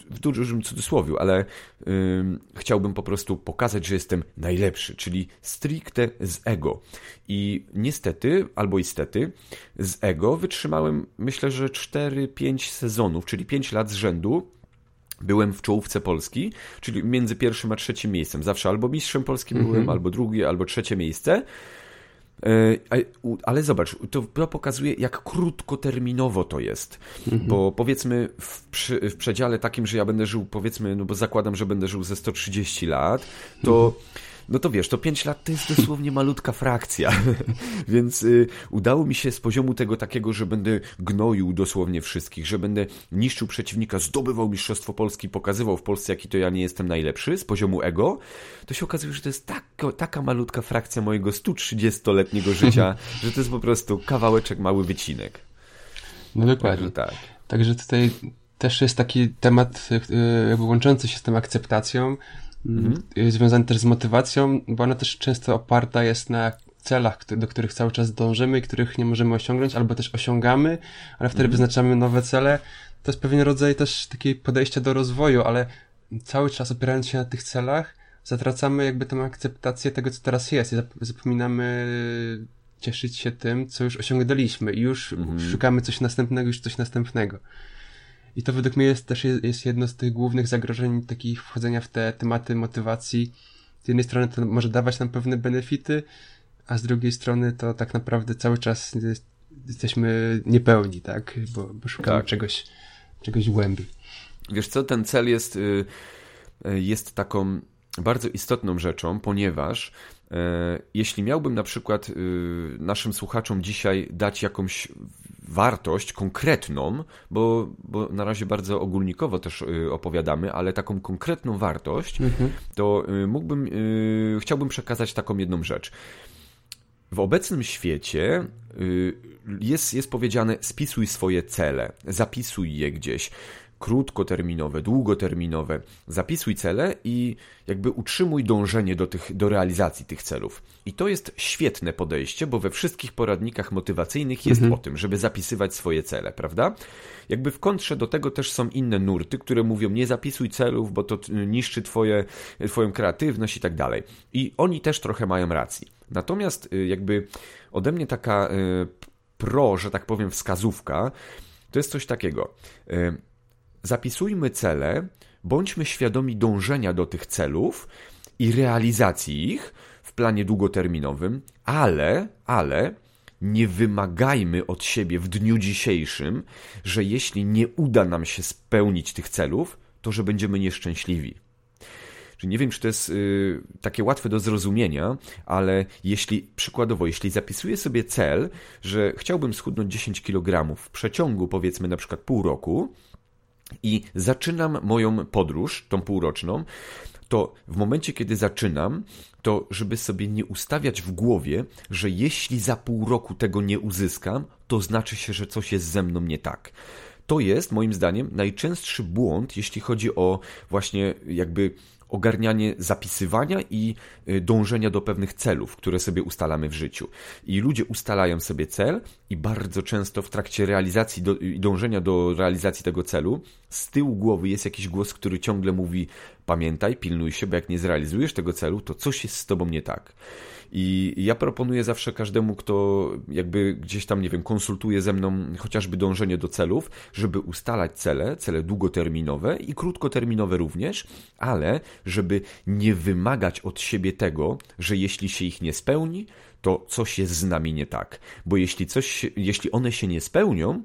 w dużym cudzysłowie, ale yy, chciałbym po prostu pokazać, że jestem najlepszy, czyli stricte z ego. I niestety, albo istety, z ego wytrzymałem myślę, że 4-5 sezonów, czyli 5 lat z rzędu, byłem w czołówce Polski, czyli między pierwszym a trzecim miejscem. Zawsze albo mistrzem polskim byłem, mhm. albo drugie, albo trzecie miejsce. E, ale zobacz, to, to pokazuje, jak krótkoterminowo to jest. Mhm. Bo powiedzmy w, przy, w przedziale takim, że ja będę żył, powiedzmy, no bo zakładam, że będę żył ze 130 lat, to. Mhm no to wiesz, to 5 lat to jest dosłownie malutka frakcja. Więc y, udało mi się z poziomu tego takiego, że będę gnoił dosłownie wszystkich, że będę niszczył przeciwnika, zdobywał Mistrzostwo Polski, pokazywał w Polsce, jaki to ja nie jestem najlepszy, z poziomu ego, to się okazuje, że to jest taka, taka malutka frakcja mojego 130-letniego życia, że to jest po prostu kawałeczek, mały wycinek. No dokładnie. Tak. Także tutaj też jest taki temat y, jakby łączący się z tą akceptacją, mhm. Związany też z motywacją, bo ona też często oparta jest na celach, do których cały czas dążymy i których nie możemy osiągnąć, albo też osiągamy, ale wtedy mhm. wyznaczamy nowe cele. To jest pewien rodzaj też takiego podejścia do rozwoju, ale cały czas opierając się na tych celach, zatracamy jakby tą akceptację tego, co teraz jest i zapominamy cieszyć się tym, co już osiągnęliśmy i już mhm. szukamy coś następnego, już coś następnego. I to według mnie jest też jest jedno z tych głównych zagrożeń takich wchodzenia w te tematy motywacji. Z jednej strony to może dawać nam pewne benefity, a z drugiej strony to tak naprawdę cały czas jest, jesteśmy niepełni, tak? Bo, bo szukamy tak. czegoś, czegoś głębiej. Wiesz co, ten cel jest, y, y, jest taką bardzo istotną rzeczą, ponieważ e, jeśli miałbym na przykład y, naszym słuchaczom dzisiaj dać jakąś wartość konkretną, bo, bo na razie bardzo ogólnikowo też y, opowiadamy, ale taką konkretną wartość, mhm. to mógłbym, chciałbym przekazać taką jedną rzecz. W obecnym świecie jest, jest powiedziane spisuj swoje cele, zapisuj je gdzieś krótkoterminowe, długoterminowe. Zapisuj cele i jakby utrzymuj dążenie do, tych, do realizacji tych celów. I to jest świetne podejście, bo we wszystkich poradnikach motywacyjnych jest mhm. o tym, żeby zapisywać swoje cele, prawda? Jakby w kontrze do tego też są inne nurty, które mówią nie zapisuj celów, bo to niszczy twoje, twoją kreatywność i tak dalej. I oni też trochę mają racji. Natomiast y, jakby ode mnie taka y, pro, że tak powiem, wskazówka, to jest coś takiego. Zapisujmy cele, bądźmy świadomi dążenia do tych celów i realizacji ich w planie długoterminowym, ale, ale nie wymagajmy od siebie w dniu dzisiejszym, że jeśli nie uda nam się spełnić tych celów, to że będziemy nieszczęśliwi. Czyli nie wiem, czy to jest y, takie łatwe do zrozumienia, ale jeśli przykładowo, jeśli zapisuję sobie cel, że chciałbym schudnąć 10 kg w przeciągu powiedzmy na przykład pół roku, i zaczynam moją podróż, tą półroczną, to w momencie, kiedy zaczynam, to żeby sobie nie ustawiać w głowie, że jeśli za pół roku tego nie uzyskam, to znaczy się, że coś jest ze mną nie tak. To jest moim zdaniem najczęstszy błąd, jeśli chodzi o właśnie jakby ogarnianie zapisywania i y, dążenia do pewnych celów, które sobie ustalamy w życiu. I ludzie ustalają sobie cel i bardzo często w trakcie realizacji i dążenia do realizacji tego celu z tyłu głowy jest jakiś głos, który ciągle mówi pamiętaj, pilnuj się, bo jak nie zrealizujesz tego celu, to coś jest z tobą nie tak. I ja proponuję zawsze każdemu, kto jakby gdzieś tam, nie wiem, konsultuje ze mną chociażby dążenie do celów, żeby ustalać cele, cele długoterminowe i krótkoterminowe również, ale żeby nie wymagać od siebie tego, że jeśli się ich nie spełni, to coś jest z nami nie tak. Bo jeśli, coś, jeśli one się nie spełnią,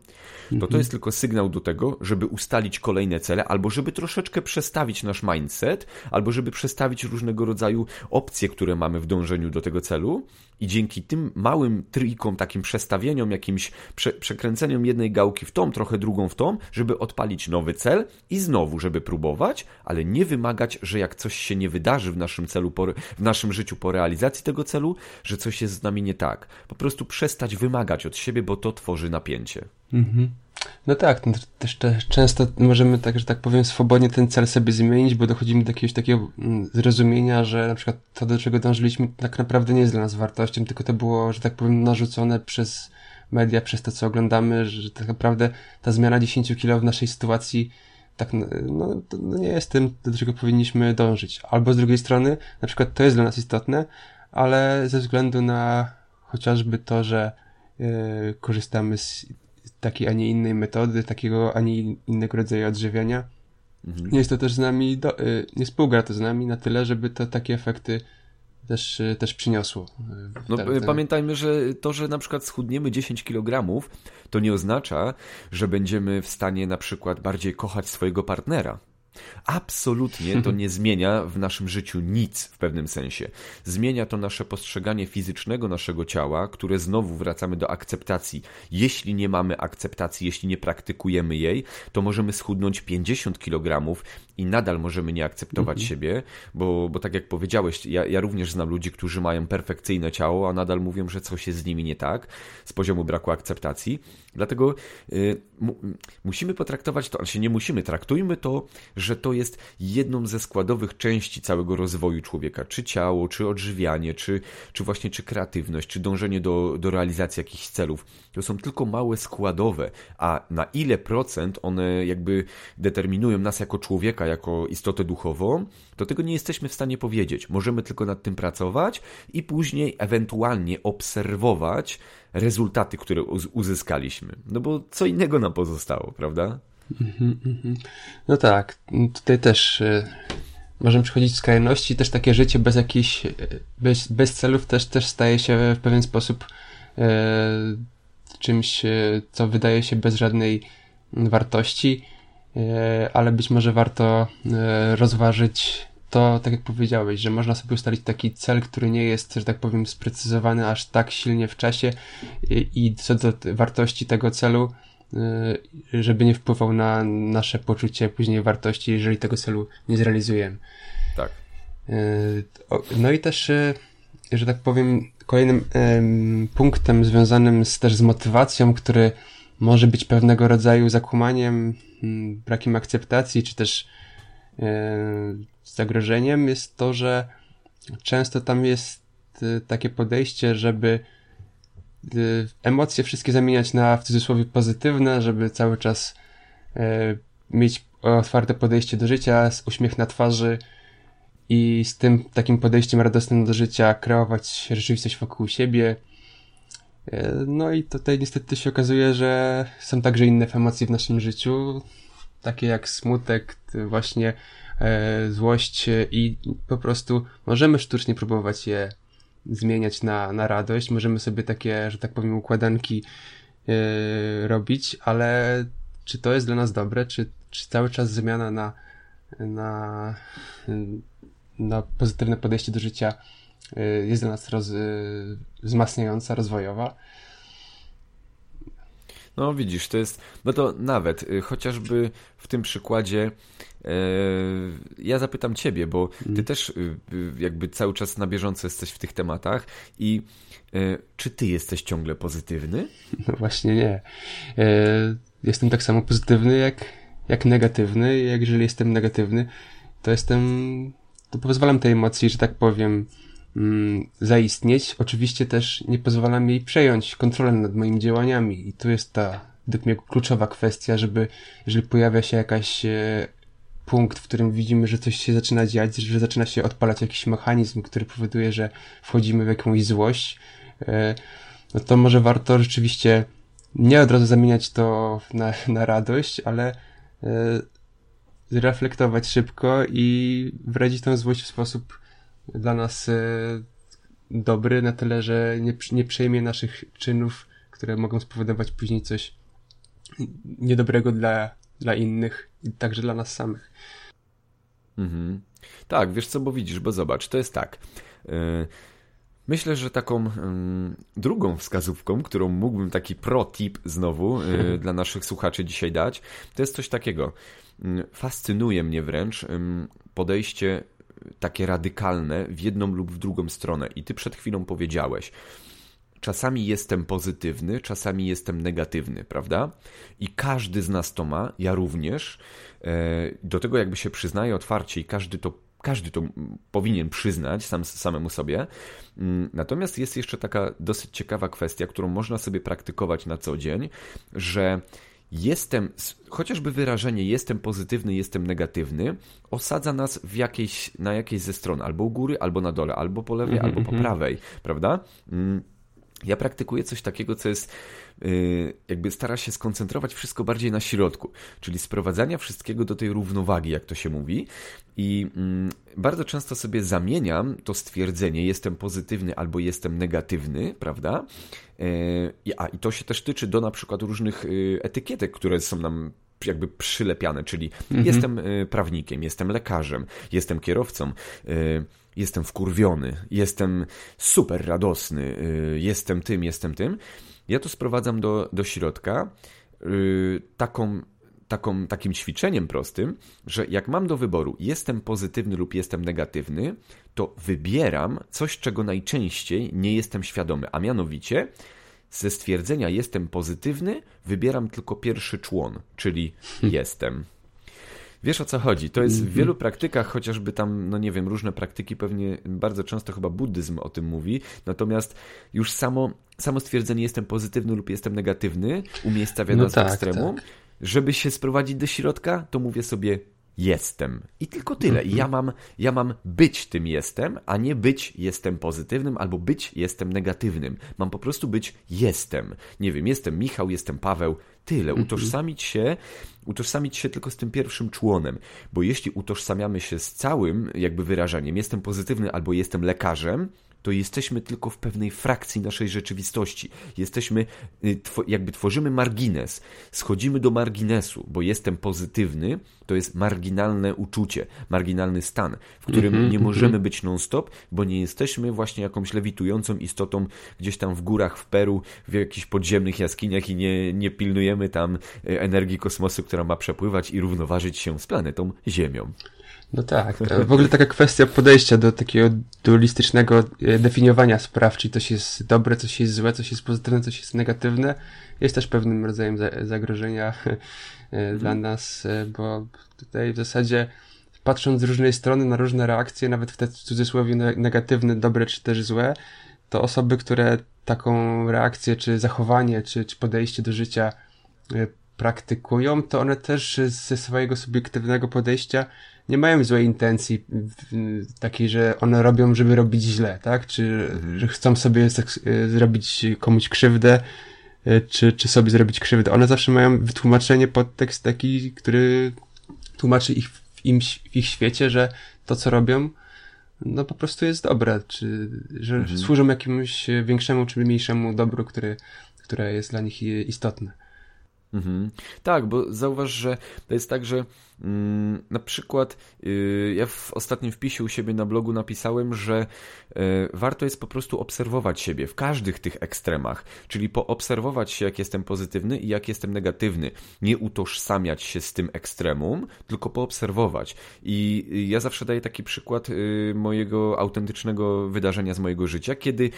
to to mhm. jest tylko sygnał do tego, żeby ustalić kolejne cele, albo żeby troszeczkę przestawić nasz mindset, albo żeby przestawić różnego rodzaju opcje, które mamy w dążeniu do tego celu. I dzięki tym małym trikom, takim przestawieniom, jakimś prze, przekręceniom jednej gałki w tą, trochę drugą w tą, żeby odpalić nowy cel i znowu, żeby próbować, ale nie wymagać, że jak coś się nie wydarzy w naszym celu, po, w naszym życiu po realizacji tego celu, że coś jest z nami nie tak. Po prostu przestać wymagać od siebie, bo to tworzy napięcie. Mhm. No tak, no też, też często możemy tak, że tak powiem, swobodnie ten cel sobie zmienić, bo dochodzimy do jakiegoś takiego mm, zrozumienia, że na przykład to, do czego dążyliśmy, tak naprawdę nie jest dla nas wartością, tylko to było, że tak powiem, narzucone przez media, przez to, co oglądamy, że tak naprawdę ta zmiana 10 kilo w naszej sytuacji tak, no, no, no nie jest tym, do czego powinniśmy dążyć. Albo z drugiej strony, na przykład to jest dla nas istotne, ale ze względu na chociażby to, że yy, korzystamy z takiej, a nie innej metody, takiego, a nie innego rodzaju odżywiania. Mhm. Nie jest to też z nami, do, y, nie współgra to z nami na tyle, żeby to takie efekty też, y, też przyniosło. Y, no. Pamiętajmy, że to, że na przykład schudniemy 10 kg, to nie oznacza, że będziemy w stanie na przykład bardziej kochać swojego partnera. Absolutnie to nie zmienia w naszym życiu nic w pewnym sensie. Zmienia to nasze postrzeganie fizycznego naszego ciała, które znowu wracamy do akceptacji. Jeśli nie mamy akceptacji, jeśli nie praktykujemy jej, to możemy schudnąć 50 kg i nadal możemy nie akceptować mhm. siebie, bo, bo tak jak powiedziałeś, ja, ja również znam ludzi, którzy mają perfekcyjne ciało, a nadal mówią, że coś jest z nimi nie tak z poziomu braku akceptacji. Dlatego y, mu, musimy potraktować to, znaczy nie musimy, traktujmy to, że to jest jedną ze składowych części całego rozwoju człowieka, czy ciało, czy odżywianie, czy, czy właśnie czy kreatywność, czy dążenie do, do realizacji jakichś celów. To są tylko małe składowe, a na ile procent one jakby determinują nas jako człowieka, jako istotę duchową, to tego nie jesteśmy w stanie powiedzieć. Możemy tylko nad tym pracować i później ewentualnie obserwować rezultaty, które uzyskaliśmy. No bo co innego nam pozostało, prawda? Mhm, mhm. No tak, tutaj też y, możemy przychodzić w skrajności, też takie życie bez jakichś, y, bez, bez celów też, też staje się w pewien sposób y, czymś, co wydaje się bez żadnej wartości, ale być może warto rozważyć to, tak jak powiedziałeś, że można sobie ustalić taki cel, który nie jest, że tak powiem, sprecyzowany aż tak silnie w czasie i, co do wartości tego celu, żeby nie wpływał na nasze poczucie później wartości, jeżeli tego celu nie zrealizujemy. Tak. Y, no i też, y, że tak powiem, kolejnym punktem związanym z, też z motywacją, który może być pewnego rodzaju zakłamaniem, brakiem akceptacji, czy też zagrożeniem jest to, że często tam jest y, takie podejście, żeby y, emocje wszystkie zamieniać na w cudzysłowie pozytywne, żeby cały czas y, mieć otwarte podejście do życia, uśmiech na twarzy i z tym takim podejściem radosnym do życia kreować rzeczywistość wokół siebie. No i tutaj niestety się okazuje, że są także inne emocje w naszym życiu, takie jak smutek, właśnie e, złość i po prostu możemy sztucznie próbować je zmieniać na, na radość, możemy sobie takie, że tak powiem, układanki e, robić, ale czy to jest dla nas dobre, czy, czy cały czas zmiana na, na, na pozytywne podejście do życia e, jest dla nas roz, e, wzmacniająca, rozwojowa, no widzisz, to jest, no to nawet y, chociażby w tym przykładzie e, ja zapytam ciebie, bo ty mm. też y, y, jakby cały czas na bieżąco jesteś w tych tematach i e, czy ty jesteś ciągle pozytywny? No właśnie nie. E, jestem tak samo pozytywny jak, jak negatywny. Jak jeżeli jestem negatywny, to jestem, to pozwalam tej emocji, że tak powiem, zaistnieć. Oczywiście też nie pozwalam jej przejąć kontrolę nad moimi działaniami i tu jest ta według mnie kluczowa kwestia, żeby jeżeli pojawia się jakaś e, punkt, w którym widzimy, że coś się zaczyna dziać, że zaczyna się odpalać jakiś mechanizm, który powoduje, że wchodzimy w jakąś złość, e, no to może warto rzeczywiście nie od razu zamieniać to na, na radość, ale zreflektować szybko i wyrazić tę złość w sposób dla nas dobry, na tyle, że nie, nie przejmie naszych czynów, które mogą spowodować później coś niedobrego dla, dla innych i także dla nas samych. Mhm. Tak, wiesz co, bo widzisz, bo zobacz, to jest tak. Yy, myślę, że taką yy, drugą wskazówką, którą mógłbym taki pro tip znowu yy, dla naszych słuchaczy dzisiaj dać, to jest coś takiego. Mm, fascynuje mnie wręcz podejście takie radykalne w jedną lub w drugą stronę. I ty przed chwilą powiedziałeś, czasami jestem pozytywny, czasami jestem negatywny, prawda? I każdy z nas to ma, ja również. E, do tego jakby się przyznaje otwarcie i każdy to każdy to powinien przyznać sam, samemu sobie. Mm, natomiast jest jeszcze taka dosyć ciekawa kwestia, którą można sobie praktykować na co dzień, że jestem, chociażby wyrażenie jestem pozytywny, jestem negatywny, osadza nas w jakiejś, na jakiejś ze stron, albo u góry, albo na dole, albo po lewej, mm -hmm. albo po mhm. prawej, prawda? Mm, ja praktykuję coś takiego, co jest jakby stara się skoncentrować wszystko bardziej na środku, czyli sprowadzania wszystkiego do tej równowagi, jak to się mówi. I mm, bardzo często sobie zamieniam to stwierdzenie jestem pozytywny albo jestem negatywny, prawda? E, a i to się też tyczy do na przykład różnych y, etykietek, które są nam jakby przylepiane, czyli mhm. jestem y, prawnikiem, jestem lekarzem, jestem kierowcą jestem wkurwiony, jestem super radosny, y, jestem tym, jestem tym. Ja to sprowadzam do, do środka y, taką, taką, takim ćwiczeniem prostym, że jak mam do wyboru jestem pozytywny lub jestem negatywny, to wybieram coś, czego najczęściej nie jestem świadomy, a mianowicie ze stwierdzenia jestem pozytywny wybieram tylko pierwszy człon, czyli jestem. Wiesz o co chodzi. To jest w mhm. wielu praktykach, chociażby tam, no nie wiem, różne praktyki, pewnie bardzo często chyba buddyzm o tym mówi, natomiast już samo, samo stwierdzenie jestem pozytywny lub jestem negatywny umiejscawia no nas tak, w ekstremum. Tak. Żeby się sprowadzić do środka, to mówię sobie jestem. I tylko tyle. I ja mam, ja mam być tym jestem, a nie być jestem pozytywnym albo być jestem negatywnym. Mam po prostu być jestem. Nie wiem, jestem Michał, jestem Paweł. Tyle. Mhm. Utożsamić się, utożsamić się tylko z tym pierwszym członem. Bo jeśli utożsamiamy się z całym jakby wyrażeniem, jestem pozytywny albo jestem lekarzem, to jesteśmy tylko w pewnej frakcji naszej rzeczywistości. Jesteśmy, y, jakby tworzymy margines, schodzimy do marginesu, bo jestem pozytywny, to jest marginalne uczucie, marginalny stan, w którym mm -hmm, nie możemy mm -hmm. być non-stop, bo nie jesteśmy właśnie jakąś lewitującą istotą gdzieś tam w górach w Peru, w jakichś podziemnych jaskiniach i nie, nie pilnujemy tam y, energii kosmosu, która ma przepływać i równoważyć się z planetą Ziemią. No tak, tak. W ogóle taka kwestia podejścia do takiego dualistycznego e, definiowania spraw, czyli coś jest dobre, coś jest złe, coś jest pozytywne, coś jest negatywne, jest też pewnym rodzajem zagrożenia mhm. dla nas, e, bo tutaj w zasadzie patrząc z różnej strony na różne reakcje, nawet w te w cudzysłowie negatywne, dobre czy też złe, to osoby, które taką reakcję, czy zachowanie, czy, czy podejście do życia praktykują, to one też ze swojego subiektywnego podejścia nie mają złej intencji takiej, że one robią, żeby robić źle, tak? Czy że chcą sobie e, zrobić komuś krzywdę, e, czy, czy sobie zrobić krzywdę. One zawsze mają wytłumaczenie, podtekst taki, który tłumaczy ich w, im, w ich świecie, że to, co robią, no po prostu jest dobre, czy że mhm. służą jakiemuś większemu czy mniejszemu dobru, który, które jest dla nich istotne. Mhm. Tak, bo zauważ, że to jest tak, że mm, na przykład yy, ja w ostatnim wpisie u siebie na blogu napisałem, że yy, warto jest po prostu obserwować siebie w każdych tych ekstremach, czyli poobserwować się, jak jestem pozytywny i jak jestem negatywny. Nie utożsamiać się z tym ekstremum, tylko poobserwować. I ja zawsze daję taki przykład mojego autentycznego wydarzenia z mojego życia, kiedy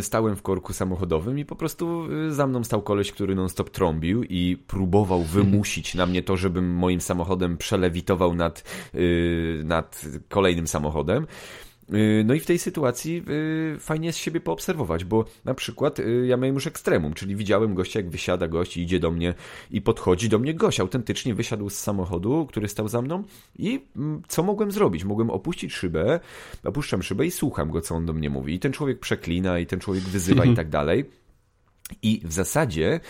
stałem w korku samochodowym i po prostu y, za mną stał koleś, który non-stop trąbił i próbował wymusić na mnie to, żebym moim samochodem przelewitował nad, yy, nad kolejnym samochodem. Y, no i w tej sytuacji y, fajnie jest siebie poobserwować, bo na przykład y, ja miałem już ekstremum, czyli widziałem gościa, jak wysiada gość i idzie do mnie i podchodzi do mnie gość. Autentycznie wysiadł z samochodu, który stał za mną i mm, co mogłem zrobić? Mogłem opuścić szybę, opuszczam szybę i słucham go, co on do mnie mówi. I ten człowiek przeklina, i ten człowiek wyzywa i tak dalej. I w zasadzie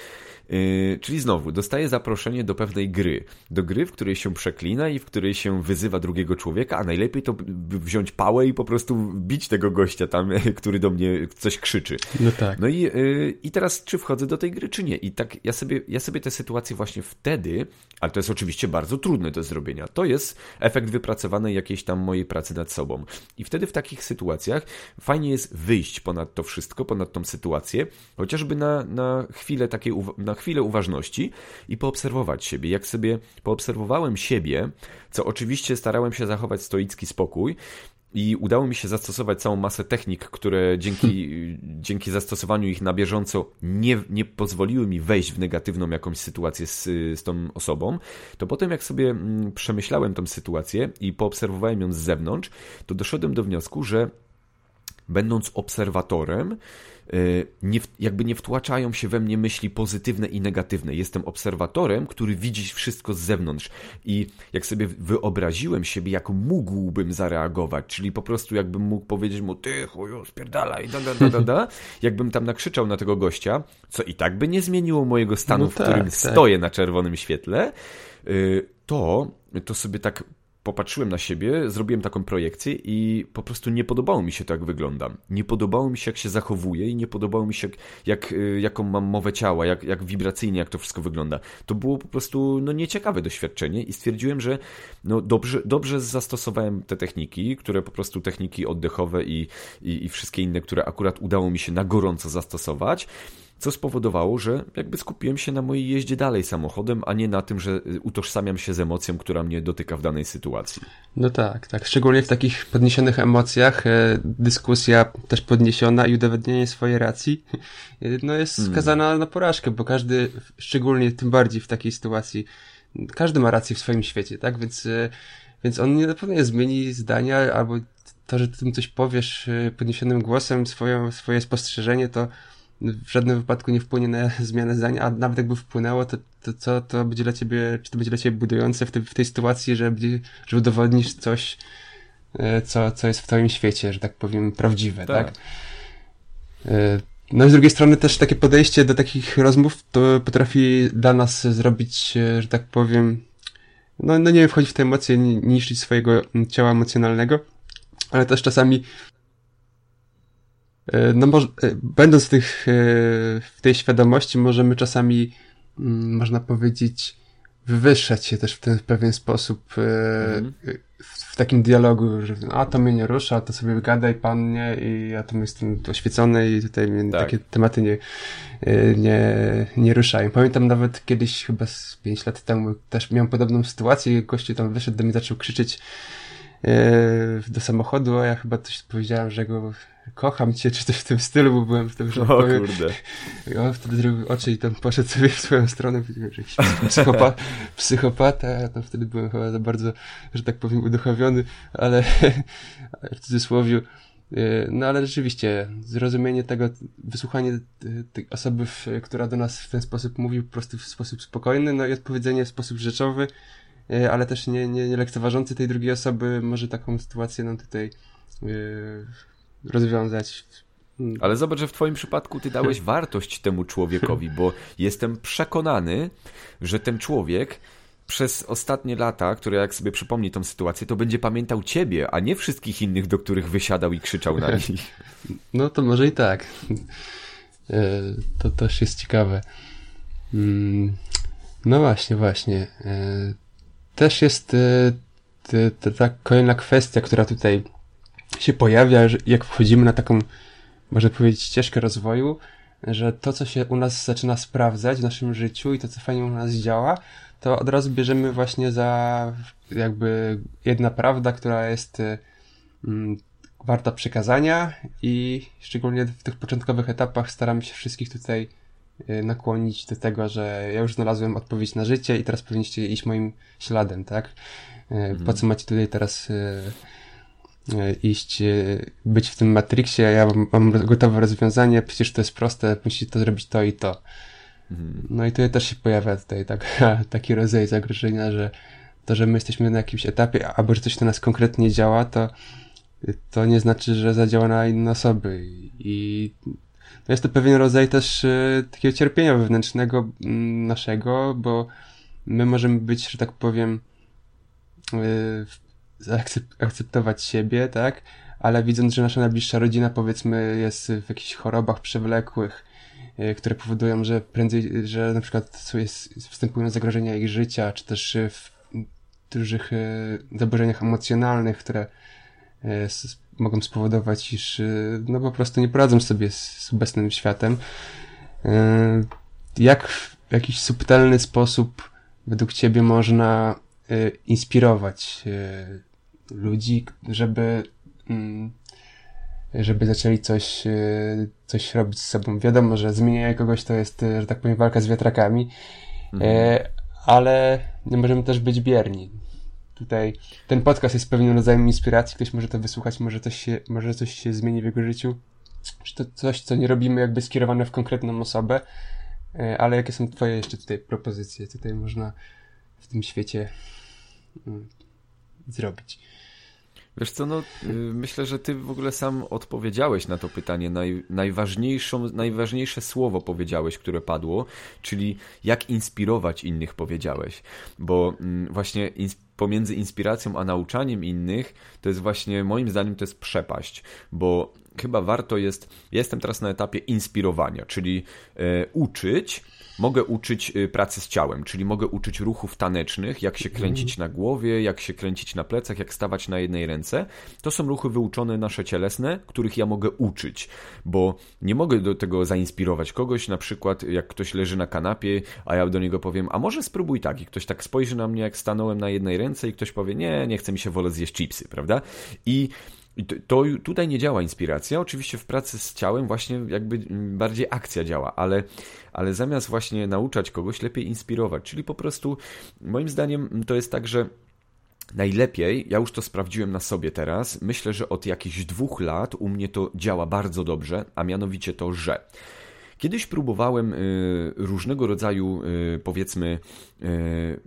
czyli znowu, dostaję zaproszenie do pewnej gry. Do gry, w której się przeklina i w której się wyzywa drugiego człowieka, a najlepiej to wziąć pałę i po prostu bić tego gościa tam, który do mnie coś krzyczy. No tak. No i, yy, i teraz, czy wchodzę do tej gry, czy nie? I tak ja sobie, ja sobie tę sytuację właśnie wtedy, ale to jest oczywiście bardzo trudne do zrobienia, to jest efekt wypracowanej jakiejś tam mojej pracy nad sobą. I wtedy w takich sytuacjach fajnie jest wyjść ponad to wszystko, ponad tą sytuację, chociażby na, na chwilę takiej, na chwilę uważności i poobserwować siebie. Jak sobie poobserwowałem siebie, co oczywiście starałem się zachować stoicki spokój, i udało mi się zastosować całą masę technik, które dzięki, dzięki zastosowaniu ich na bieżąco nie, nie pozwoliły mi wejść w negatywną jakąś sytuację z, z tą osobą, to potem jak sobie mm, przemyślałem tą sytuację i poobserwowałem ją z zewnątrz, to doszedłem do wniosku, że będąc obserwatorem, nie, jakby nie wtłaczają się we mnie myśli pozytywne i negatywne. Jestem obserwatorem, który widzi wszystko z zewnątrz. I jak sobie wyobraziłem siebie, jak mógłbym zareagować, czyli po prostu jakbym mógł powiedzieć mu, ty chuju, spierdalaj, da, da, da, da, da, jakbym tam nakrzyczał na tego gościa, co i tak by nie zmieniło mojego stanu, no tak, w którym tak. stoję na czerwonym świetle, y, to, to sobie tak popatrzyłem na siebie, zrobiłem taką projekcję i po prostu nie podobało mi się to, jak wyglądam. Nie podobało mi się, jak się zachowuję i nie podobało mi się, jak, jak, y, jaką mam mowę ciała, jak, jak wibracyjnie, jak to wszystko wygląda. To było po prostu no, nieciekawe doświadczenie i stwierdziłem, że no, dobrze, dobrze zastosowałem te techniki, które po prostu techniki oddechowe i, i, i wszystkie inne, które akurat udało mi się na gorąco zastosować co spowodowało, że jakby skupiłem się na mojej jeździe dalej samochodem, a nie na tym, że utożsamiam się z emocją, która mnie dotyka w danej sytuacji. No tak, tak. Szczególnie w takich podniesionych emocjach e, dyskusja też podniesiona i udowodnienie swojej racji e, no jest hmm. skazana na porażkę, bo każdy, szczególnie tym bardziej w takiej sytuacji, każdy ma rację w swoim świecie, tak? Więc, e, więc on nie na pewno nie zmieni zdania albo to, że ty tym coś powiesz podniesionym głosem, swoje, swoje spostrzeżenie, to w żadnym wypadku nie wpłynie na zmianę zdania, a nawet jakby wpłynęło, to, to co to będzie dla ciebie, czy to będzie dla ciebie budujące w, te, w tej sytuacji, że, że udowodnisz coś, e, co, co jest w twoim świecie, że tak powiem, prawdziwe, tak? tak? E, no i z drugiej strony też takie podejście do takich rozmów to potrafi dla nas zrobić, e, że tak powiem, no, no nie wiem, wchodzić w te emocje, niszczyć swojego ciała emocjonalnego, ale też czasami no może, e, będąc w, tych, e, w tej świadomości, możemy czasami, mm, można powiedzieć, wywyższać się też w ten pewien sposób mhm. w, takim dialogu, że a to mnie nie rusza, to sobie gadaj pan, nie, i ja tam jestem oświecony i tutaj mnie tak. takie tematy nie, nie, nie ruszają. Pamiętam nawet kiedyś, chyba z 5 lat temu, też miałem podobną sytuację, gościu tam wyszedł do mnie, zaczął krzyczeć do samochodu, a ja chyba coś powiedziałem, że go kocham cię, czy coś w tym stylu, bo byłem w tym, że O powiem. kurde. I on wtedy zrobił oczy i tam poszedł sobie w swoją stronę, widziałem, że jakiś psychopa, psychopata, ja tam wtedy byłem chyba za bardzo, że tak powiem, uduchowiony, ale w cudzysłowie, no ale rzeczywiście, zrozumienie tego, wysłuchanie tej osoby, która do nas w ten sposób mówi, po prostu w sposób spokojny, no i odpowiedzenie w sposób rzeczowy, ale też nie, nie, nie lekceważący tej drugiej osoby, może taką sytuację nam tutaj rozwiązać. Ale zobacz, że w Twoim przypadku Ty dałeś wartość temu człowiekowi, bo jestem przekonany, że ten człowiek przez ostatnie lata, które jak sobie przypomni tą sytuację, to będzie pamiętał Ciebie, a nie wszystkich innych, do których wysiadał i krzyczał na nich. No to może i tak. E, to też jest ciekawe. Mm, no właśnie, właśnie. Też jest e, ta kolejna kwestia, która tutaj się pojawia, że jak wchodzimy na taką, można powiedzieć, ścieżkę rozwoju, że to, co się u nas zaczyna sprawdzać w naszym życiu i to, co fajnie u nas działa, to od razu bierzemy właśnie za jakby jedna prawda, która jest mm, warta przekazania i szczególnie w tych początkowych etapach staramy się wszystkich tutaj y, nakłonić do tego, że ja już znalazłem odpowiedź na życie i teraz powinniście iść moim śladem, tak? Y, po mhm. co macie tutaj teraz y, iść, być w tym Matrixie, ja mam, gotowe rozwiązanie, przecież to jest proste, musi to zrobić to i to. Mhm. No i tutaj też się pojawia tutaj tak, taki rodzaj zagrożenia, że to, że my jesteśmy na jakimś etapie, albo że coś na nas konkretnie działa, to, to nie znaczy, że zadziała na inne osoby. I jest to pewien rodzaj też y, takiego cierpienia wewnętrznego mm, naszego, bo my możemy być, że tak powiem, y, akceptować siebie, tak? Ale widząc, że nasza najbliższa rodzina, powiedzmy, jest w jakichś chorobach przewlekłych, y, które powodują, że prędzej, że na przykład jest, występują zagrożenia ich życia, czy też w dużych zaburzeniach emocjonalnych, które mogą spowodować, iż no po prostu nie poradzą sobie z, obecnym światem. Jak w jakiś subtelny sposób według Ciebie można y, inspirować y, ludzi, żeby, mm, żeby zaczęli coś, y, coś robić z sobą. Wiadomo, że zmienianie kogoś to jest, że tak powiem, walka z wiatrakami, mhm. ale nie możemy też być bierni. Tutaj ten podcast jest pewnym rodzajem inspiracji, ktoś może to wysłuchać, może coś się, może coś się zmieni w jego życiu. Czy to coś, co nie robimy jakby skierowane w konkretną osobę, E, ale jakie są twoje jeszcze tutaj propozycje? Tutaj można w tym świecie mm, zrobić? Wiesz co, no y, myślę, że ty w ogóle sam odpowiedziałeś na to pytanie. Naj, najważniejszą, najważniejsze słowo powiedziałeś, które padło, czyli jak inspirować innych powiedziałeś. Bo mm, właśnie pomiędzy inspiracją a nauczaniem innych, to jest właśnie, moim zdaniem, to jest przepaść, bo chyba warto jest, ja jestem teraz na etapie inspirowania, czyli e, uczyć, mogę uczyć y, pracy z ciałem, czyli mogę uczyć ruchów tanecznych, jak się kręcić na głowie, jak się kręcić na plecach, jak stawać na jednej ręce. To są ruchy wyuczone nasze cielesne, których ja mogę uczyć, bo nie mogę do tego zainspirować kogoś, na przykład jak ktoś leży na kanapie, a ja do niego powiem, a może spróbuj tak, i ktoś tak spojrzy na mnie, jak stanąłem na jednej ręce i ktoś powie, nie, nie chce mi się, wolę zjeść chipsy, prawda? I i to, to, tutaj nie działa inspiracja. Oczywiście w pracy z ciałem właśnie jakby bardziej akcja działa, ale, ale zamiast właśnie nauczać kogoś, lepiej inspirować. Czyli po prostu moim zdaniem to jest tak, że Najlepiej, ja już to sprawdziłem na sobie teraz, myślę, że od jakichś dwóch lat u mnie to działa bardzo dobrze, a mianowicie to, że kiedyś próbowałem y, różnego rodzaju, y, powiedzmy, y,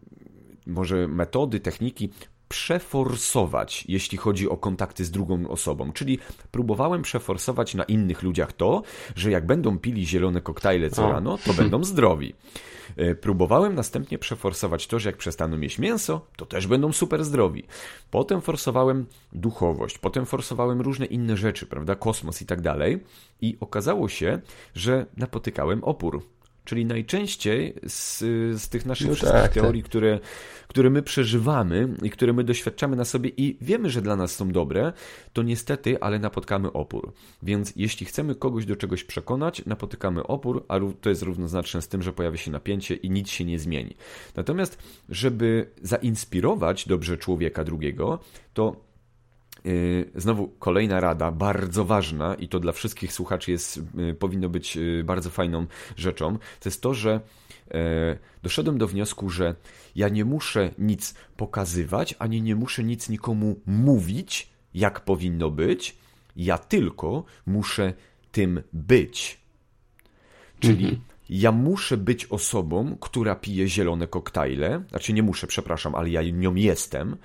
może metody, techniki przeforsować, jeśli chodzi o kontakty z drugą osobą. Czyli próbowałem przeforsować na innych ludziach to, że jak będą pili zielone koktajle co rano, to będą zdrowi. E, próbowałem następnie przeforsować to, że jak przestaną jeść mięso, to też będą super zdrowi. Potem forsowałem duchowość, potem forsowałem różne inne rzeczy, prawda, kosmos i tak dalej. I okazało się, że napotykałem opór. Czyli najczęściej z, z tych naszych no wszystkich tak, teorii, tak. Które, które my przeżywamy i które my doświadczamy na sobie i wiemy, że dla nas są dobre, to niestety, ale napotkamy opór. Więc jeśli chcemy kogoś do czegoś przekonać, napotykamy opór, a to jest równoznaczne z tym, że pojawia się napięcie i nic się nie zmieni. Natomiast, żeby zainspirować dobrze człowieka drugiego, to znowu kolejna rada, bardzo ważna i to dla wszystkich słuchaczy jest, y, powinno być y, bardzo fajną rzeczą, to jest to, że doszedłem do wniosku, że ja nie muszę nic pokazywać, ani nie muszę nic nikomu mówić, jak powinno być, ja tylko muszę tym być. Czyli mhm. ja muszę być osobą, która pije zielone koktajle, znaczy nie muszę, przepraszam, ale ja nią jestem.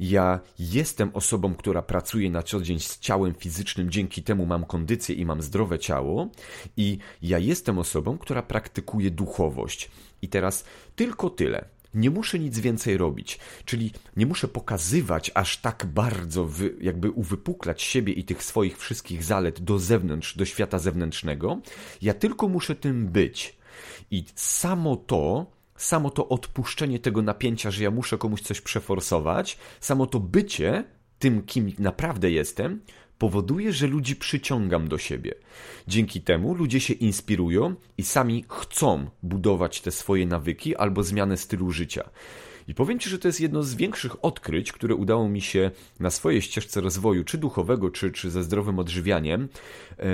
Ja jestem osobą, która pracuje na co dzień z ciałem fizycznym, dzięki temu mam kondycję i mam zdrowe ciało, i ja jestem osobą, która praktykuje duchowość. I teraz tylko tyle. Nie muszę nic więcej robić, czyli nie muszę pokazywać aż tak bardzo, wy, jakby uwypuklać siebie i tych swoich wszystkich zalet do zewnątrz, do świata zewnętrznego. Ja tylko muszę tym być. I samo to samo to odpuszczenie tego napięcia, że ja muszę komuś coś przeforsować, samo to bycie tym, kim naprawdę jestem, powoduje, że ludzi przyciągam do siebie. Dzięki temu ludzie się inspirują i sami chcą budować te swoje nawyki albo zmianę stylu życia. I powiem Ci, że to jest jedno z większych odkryć, które udało mi się na swojej ścieżce rozwoju, czy duchowego, czy, czy ze zdrowym odżywianiem, e,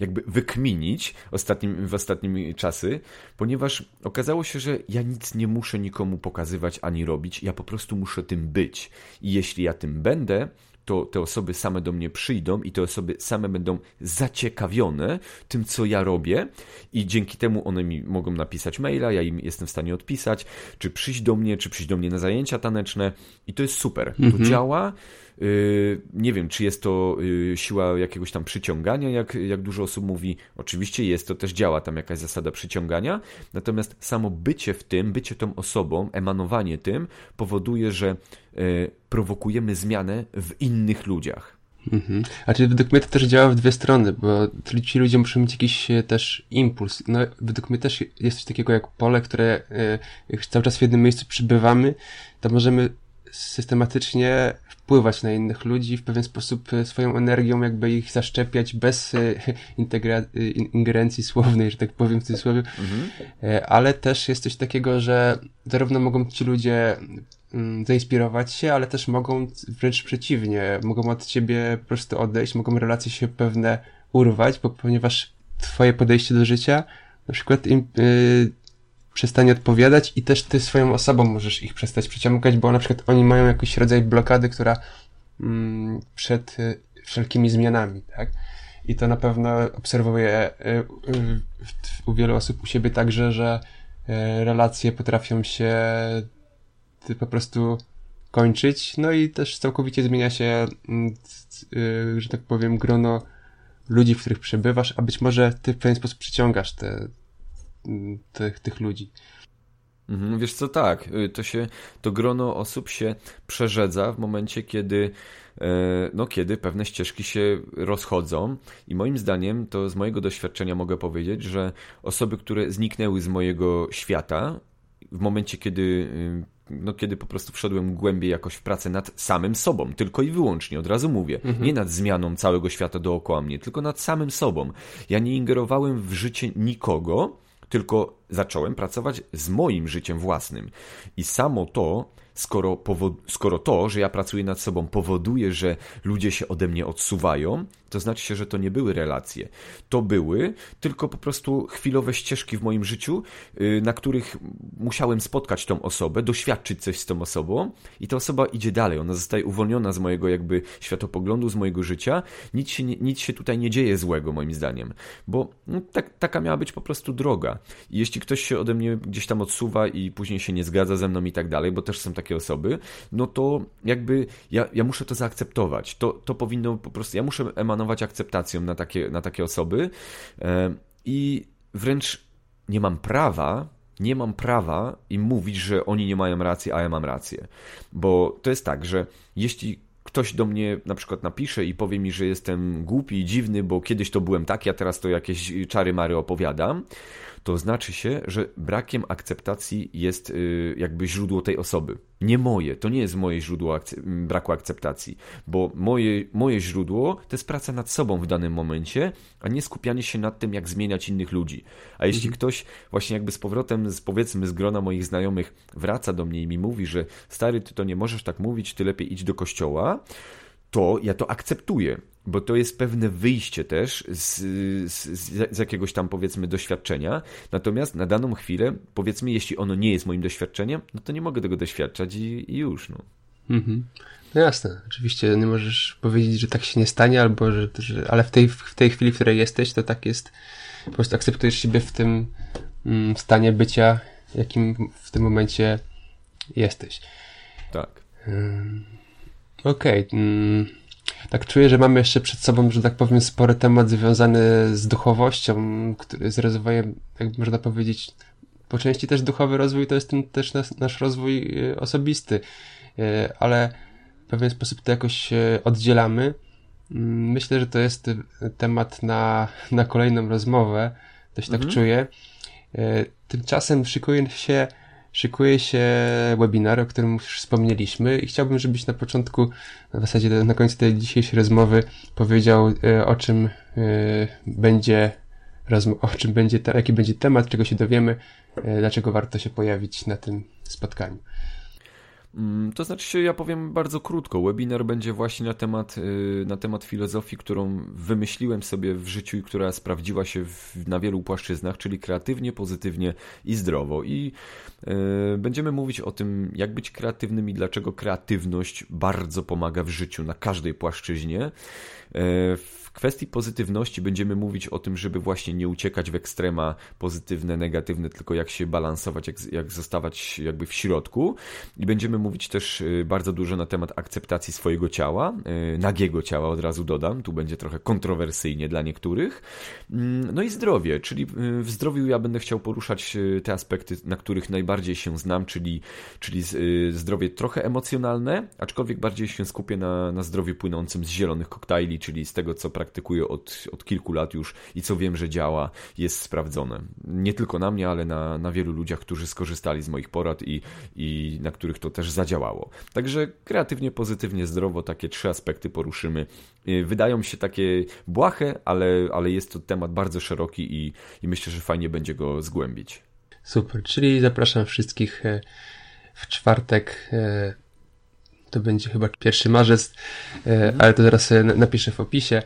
jakby wykminić ostatnim, w ostatnimi czasy, ponieważ okazało się, że ja nic nie muszę nikomu pokazywać ani robić, ja po prostu muszę tym być. I jeśli ja tym będę, to te osoby same do mnie przyjdą i te osoby same będą zaciekawione tym, co ja robię i dzięki temu one mi mogą napisać maila, ja im jestem w stanie odpisać, czy przyjść do mnie, czy przyjść do mnie na zajęcia taneczne i to jest super. Mhm. To działa. Y, nie wiem, czy jest to y, siła jakiegoś tam przyciągania, jak, jak dużo osób mówi. Oczywiście jest, to też działa tam jakaś zasada przyciągania, natomiast samo bycie w tym, bycie tą osobą, emanowanie tym powoduje, że y, prowokujemy zmianę w innych ludziach. Mhm. A czyli według mnie to też działa w dwie strony, bo ci ludzie muszą mieć jakiś też impuls. No, według mnie też jest coś takiego jak pole, które jak cały czas w jednym miejscu przybywamy, to możemy systematycznie wpływać na innych ludzi, w pewien sposób e, swoją energią jakby ich zaszczepiać bez e, e, ingerencji słownej, że tak powiem w cudzysłowie. Mhm. Ale też jest coś takiego, że zarówno mogą ci ludzie mm, zainspirować się, ale też mogą wręcz przeciwnie, mogą od ciebie po prostu odejść, mogą relacje się pewne urwać, bo ponieważ twoje podejście do życia na przykład im, przestanie odpowiadać i też ty swoją osobą możesz ich przestać przyciągać, bo na przykład oni mają jakiś rodzaj blokady, która mm, przed y, wszelkimi zmianami, tak? I to na pewno obserwuję y, y, u wielu osób u siebie także, że y, relacje potrafią się y, po prostu kończyć, no i też całkowicie zmienia się, mm, y, że tak powiem, grono ludzi, w których przebywasz, a być może ty w pewien sposób przyciągasz te, tych, tych ludzi. Mhm, wiesz co, tak, y, to się, to grono osób się przerzedza w momencie, kiedy e, no, kiedy pewne ścieżki się rozchodzą i moim zdaniem, to z mojego doświadczenia mogę powiedzieć, że osoby, które zniknęły z mojego świata, w momencie, kiedy y, no, kiedy po prostu wszedłem głębiej jakoś w pracę nad samym sobą, tylko i wyłącznie, od razu mówię, mhm. nie nad zmianą całego świata dookoła mnie, tylko nad samym sobą. Ja nie ingerowałem w życie nikogo, tylko zacząłem pracować z moim życiem własnym. I samo to skoro, skoro to, że ja pracuję nad sobą, powoduje, że ludzie się ode mnie odsuwają, to znaczy się, że to nie były relacje. To były tylko po prostu chwilowe ścieżki w moim życiu, y, na których musiałem spotkać tą osobę, doświadczyć coś z tą osobą i ta osoba idzie dalej. Ona zostaje uwolniona z mojego jakby światopoglądu, z mojego życia. Nic się, nic się tutaj nie dzieje złego, moim zdaniem, bo no, tak, taka miała być po prostu droga. I jeśli ktoś się ode mnie gdzieś tam odsuwa i później się nie zgadza ze mną i tak dalej, bo też są takie osoby, no to jakby ja, ja muszę to zaakceptować. To, to powinno po prostu, ja muszę emanować akceptacją na takie, na takie osoby i wręcz nie mam prawa nie mam prawa im mówić, że oni nie mają racji, a ja mam rację. Bo to jest tak, że jeśli ktoś do mnie na przykład napisze i powie mi, że jestem głupi i dziwny, bo kiedyś to byłem tak, ja teraz to jakieś czary mary opowiadam, to znaczy się, że brakiem akceptacji jest y, jakby źródło tej osoby. Nie moje, to nie jest moje źródło braku akceptacji, bo moje, moje źródło to jest praca nad sobą w danym momencie, a nie skupianie się nad tym, jak zmieniać innych ludzi. A jeśli mhm. ktoś właśnie jakby z powrotem, z, powiedzmy z grona moich znajomych wraca do mnie i mi mówi, że stary, ty to nie możesz tak mówić, ty lepiej idź do kościoła, to ja to akceptuję, bo to jest pewne wyjście też z, z, z, jakiegoś tam powiedzmy doświadczenia. Natomiast na daną chwilę, powiedzmy, jeśli ono nie jest moim doświadczeniem, no to nie mogę tego doświadczać i, i już. No. Mhm. No jasne, oczywiście nie możesz powiedzieć, że tak się nie stanie, albo że, że ale w tej, w tej chwili, w której jesteś, to tak jest, po prostu akceptujesz siebie w tym mm, stanie bycia, jakim w tym momencie jesteś. Tak. Okej. Okay. Tak czuję, że mamy jeszcze przed sobą, że tak powiem, spory temat związany z duchowością, który, z rozwojem, jak można powiedzieć, po części też duchowy rozwój to jest ten też nas, nasz rozwój e, osobisty, e, ale w pewien sposób to jakoś oddzielamy. Mm, myślę, że to jest temat na, na kolejną rozmowę, też tak mhm. czuję. E, tymczasem szykuje się szykuje się webinar, o którym już wspomnieliśmy i chciałbym, żebyś na początku, w zasadzie na końcu tej dzisiejszej rozmowy powiedział, e, o czym e, będzie o czym będzie, jaki będzie temat, czego się dowiemy, e, dlaczego warto się pojawić na tym spotkaniu. Mm, to znaczy ja powiem bardzo krótko. Webinar będzie właśnie na temat, y, na temat filozofii, którą wymyśliłem sobie w życiu i która sprawdziła się w, na wielu płaszczyznach, czyli kreatywnie, pozytywnie i zdrowo. I y, będziemy mówić o tym, jak być kreatywnym i dlaczego kreatywność bardzo pomaga w życiu na każdej płaszczyźnie. Y, w kwestii pozytywności będziemy mówić o tym, żeby właśnie nie uciekać w ekstrema pozytywne, negatywne, tylko jak się balansować, jak, jak zostawać jakby w środku. I będziemy mówić też y, bardzo dużo na temat akceptacji swojego ciała, y, nagiego ciała od razu dodam, tu będzie trochę kontrowersyjnie dla niektórych. Mm, no i zdrowie, czyli y, w zdrowiu ja będę chciał poruszać te aspekty, na których najbardziej się znam, czyli, czyli zdrowie trochę emocjonalne, aczkolwiek bardziej się skupię na, na zdrowiu płynącym z zielonych koktajli, czyli z tego, co praktykuję od, od kilku lat już i co wiem, że działa, jest sprawdzone. Nie tylko na mnie, ale na, na wielu ludziach, którzy skorzystali z moich porad i, i na których to też zadziałało. Także kreatywnie, pozytywnie, zdrowo takie trzy aspekty poruszymy. Y, wydają się takie błahe, ale, ale jest to temat bardzo szeroki i, i myślę, że fajnie będzie go zgłębić. Super, czyli zapraszam wszystkich e, w czwartek e, to będzie chyba 1 marzec, mhm. ale to zaraz napiszę w opisie.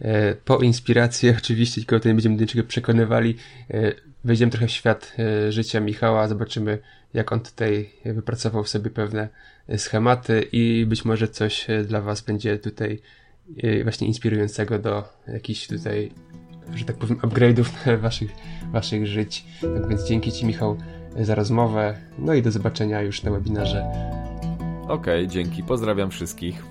E, po inspiracji, oczywiście, tylko tutaj będziemy do niczego przekonywali. E, wejdziemy trochę w świat e, życia Michała, zobaczymy, jak on tutaj wypracował sobie pewne schematy i być może coś dla Was będzie tutaj właśnie inspirującego do jakichś tutaj, że tak powiem, upgrade'ów waszych, waszych żyć. Tak więc dzięki Ci, Michał, za rozmowę. No i do zobaczenia już na webinarze. Okej, okay, dzięki. Pozdrawiam wszystkich.